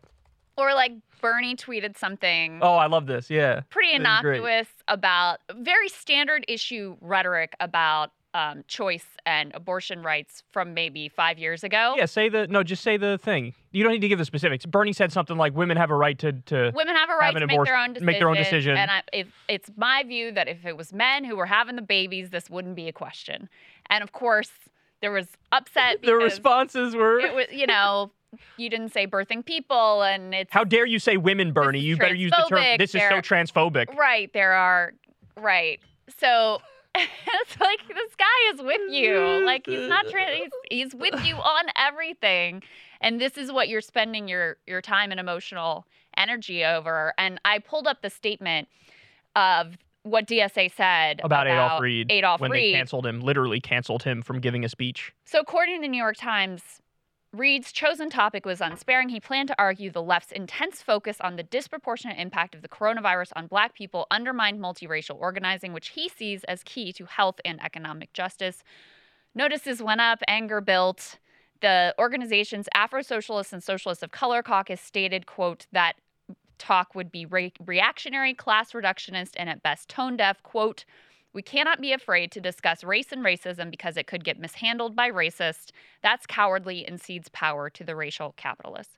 or like Bernie tweeted something oh, I love this. Yeah. pretty This is great. innocuous about very standard issue rhetoric about um, choice and abortion rights from maybe five years ago. Yeah, say the, no, just say the thing. You don't need to give the specifics. Bernie said something like women have a right to, to Women have a right an to make their own decision. make their own decision. And I, if, it's my view that if it was men who were having the babies, this wouldn't be a question. And of course, there was upset the responses were, it was, you know, you didn't say birthing people, and it's how dare you say women, Bernie? You better use the term, this is so transphobic. Right. There are right. So it's like this guy is with you. Like he's not tra- he's, he's with you on everything. And this is what you're spending your your time and emotional energy over. And I pulled up the statement of what DSA said About Adolph Reed. Adolph when Reed. they canceled him, literally canceled him from giving a speech. So, according to the New York Times, Reed's chosen topic was unsparing. He planned to argue the left's intense focus on the disproportionate impact of the coronavirus on black people undermined multiracial organizing, which he sees as key to health and economic justice. Notices went up, anger built. The organization's Afro Socialists and Socialists of Color caucus stated, quote, that talk would be re- reactionary, class reductionist, and at best tone deaf, quote, we cannot be afraid to discuss race and racism because it could get mishandled by racists. That's cowardly and cedes power to the racial capitalists.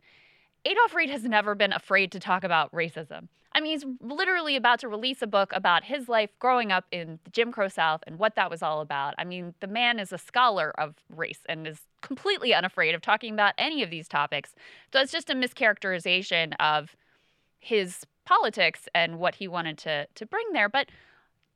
Adolph Reed has never been afraid to talk about racism. I mean, he's literally about to release a book about his life growing up in the Jim Crow South and what that was all about. I mean, the man is a scholar of race and is completely unafraid of talking about any of these topics. So it's just a mischaracterization of his politics and what he wanted to to bring there. But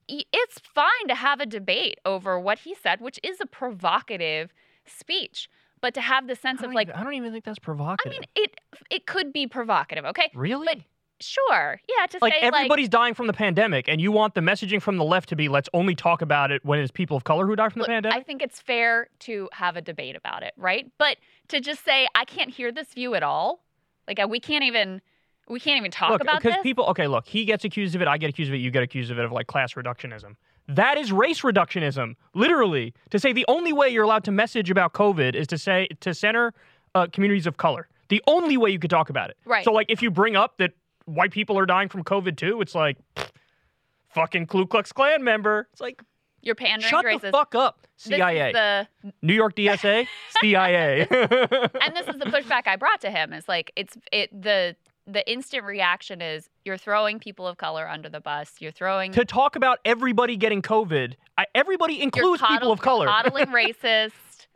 it's fine to have a debate over what he said, which is a provocative speech. But to have the sense of like, even, I don't even think that's provocative. I mean, it it could be provocative, okay? really? but Sure, yeah. To like say everybody's dying from the pandemic, and you want the messaging from the left to be let's only talk about it when it's people of color who die from the pandemic. I think it's fair to have a debate about it, right? But to just say I can't hear this view at all, like uh, we can't even we can't even talk look, about because people. Okay, look, he gets accused of it. I get accused of it. You get accused of it of like class reductionism. That is race reductionism, literally. To say the only way you're allowed to message about COVID is to say to center uh, communities of color. The only way you could talk about it. Right. So, like, if you bring up that white people are dying from COVID too, it's like, pfft, fucking Ku Klux Klan member. It's like, You're pandering shut the fuck up, This is CIA. the New York DSA, CIA. and this is the pushback I brought to him is like it's it the the instant reaction is you're throwing people of color under the bus. You're throwing to talk about everybody getting COVID, I, everybody includes people of color. Coddling racist.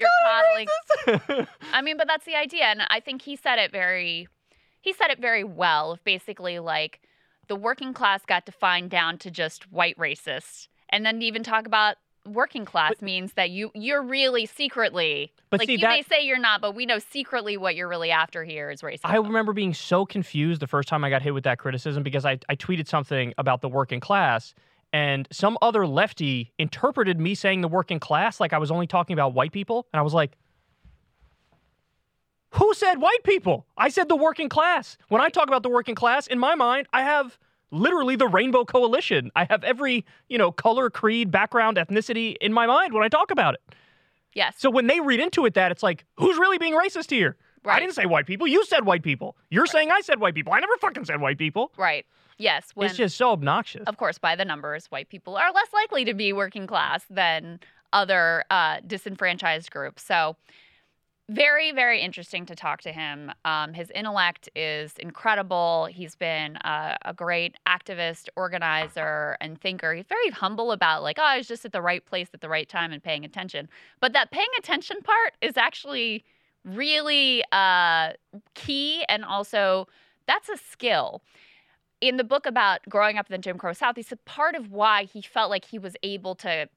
you're coddling. I mean, but that's the idea, and I think he said it very, he said it very well. Basically like the working class got defined down to just white racists, and then even talk about working class means that you you're really secretly But like see, you that- may say you're not, but we know secretly what you're really after here is racism. I remember being so confused the first time I got hit with that criticism because I, I tweeted something about the working class and some other lefty interpreted me saying the working class like I was only talking about white people. And I was like, who said white people? I said the working class. When I talk about the working class, in my mind, I have literally the rainbow coalition. I have every, you know, color, creed, background, ethnicity in my mind when I talk about it. yes. So when they read into it that it's like, who's really being racist here? I didn't say white people. You said white people. You're saying I said white people. I never fucking said white people. right. Yes. When, it's just so obnoxious. of course, by the numbers, white people are less likely to be working class than other uh, disenfranchised groups. So, very, very interesting to talk to him. Um, his intellect is incredible. He's been uh, a great activist, organizer, and thinker. He's very humble about, like, oh, I was just at the right place at the right time and paying attention. But that paying attention part is actually really uh, key and also that's a skill in the book about growing up in the Jim Crow South, he said part of why he felt like he was able to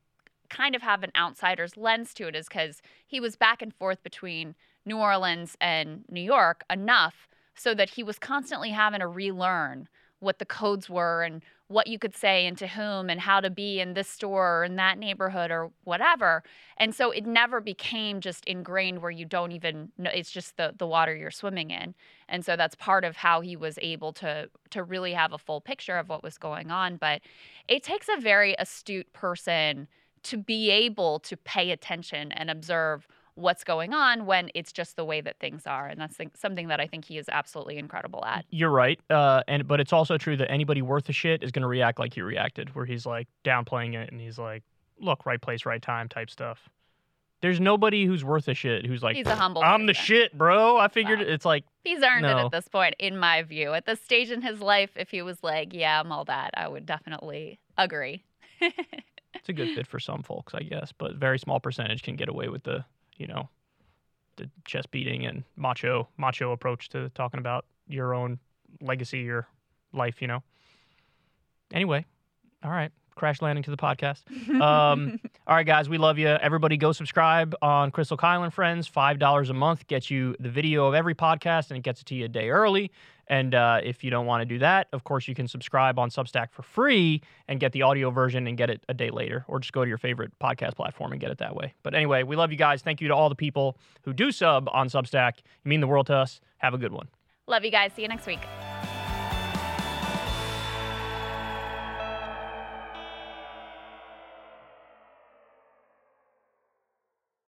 kind of have an outsider's lens to it is because he was back and forth between New Orleans and New York enough so that he was constantly having to relearn what the codes were and what you could say and to whom and how to be in this store or in that neighborhood or whatever. And so it never became just ingrained where you don't even know it's just the the water you're swimming in. And so that's part of how he was able to to really have a full picture of what was going on, but it takes a very astute person to be able to pay attention and observe what's going on when it's just the way that things are and that's th- something that i think he is absolutely incredible at You're right. Uh, and but it's also true that anybody worth a shit is going to react like he reacted, where he's like downplaying it and he's like, "Look, right place, right time," type stuff. There's nobody who's worth a shit who's like, he's a humble "I'm the shit, bro." I figured Wow. it's like, he's earned it at this point in my view at this stage in his life if he was like yeah i'm all that i would definitely agree it's a good fit for some folks, I guess, but very small percentage can get away with the, you know, the chest beating and macho macho approach to talking about your own legacy or life, you know. Anyway, all right, crash landing to the podcast. Um, all right, guys, we love you. Everybody, go subscribe on Krystal Kyle and Friends. Five dollars a month gets you the video of every podcast, and it gets it to you a day early. And uh, if you don't want to do that, of course, you can subscribe on Substack for free and get the audio version and get it a day later, or just go to your favorite podcast platform and get it that way. But anyway, we love you guys. Thank you to all the people who do sub on Substack. You mean the world to us. Have a good one. love you guys see you next week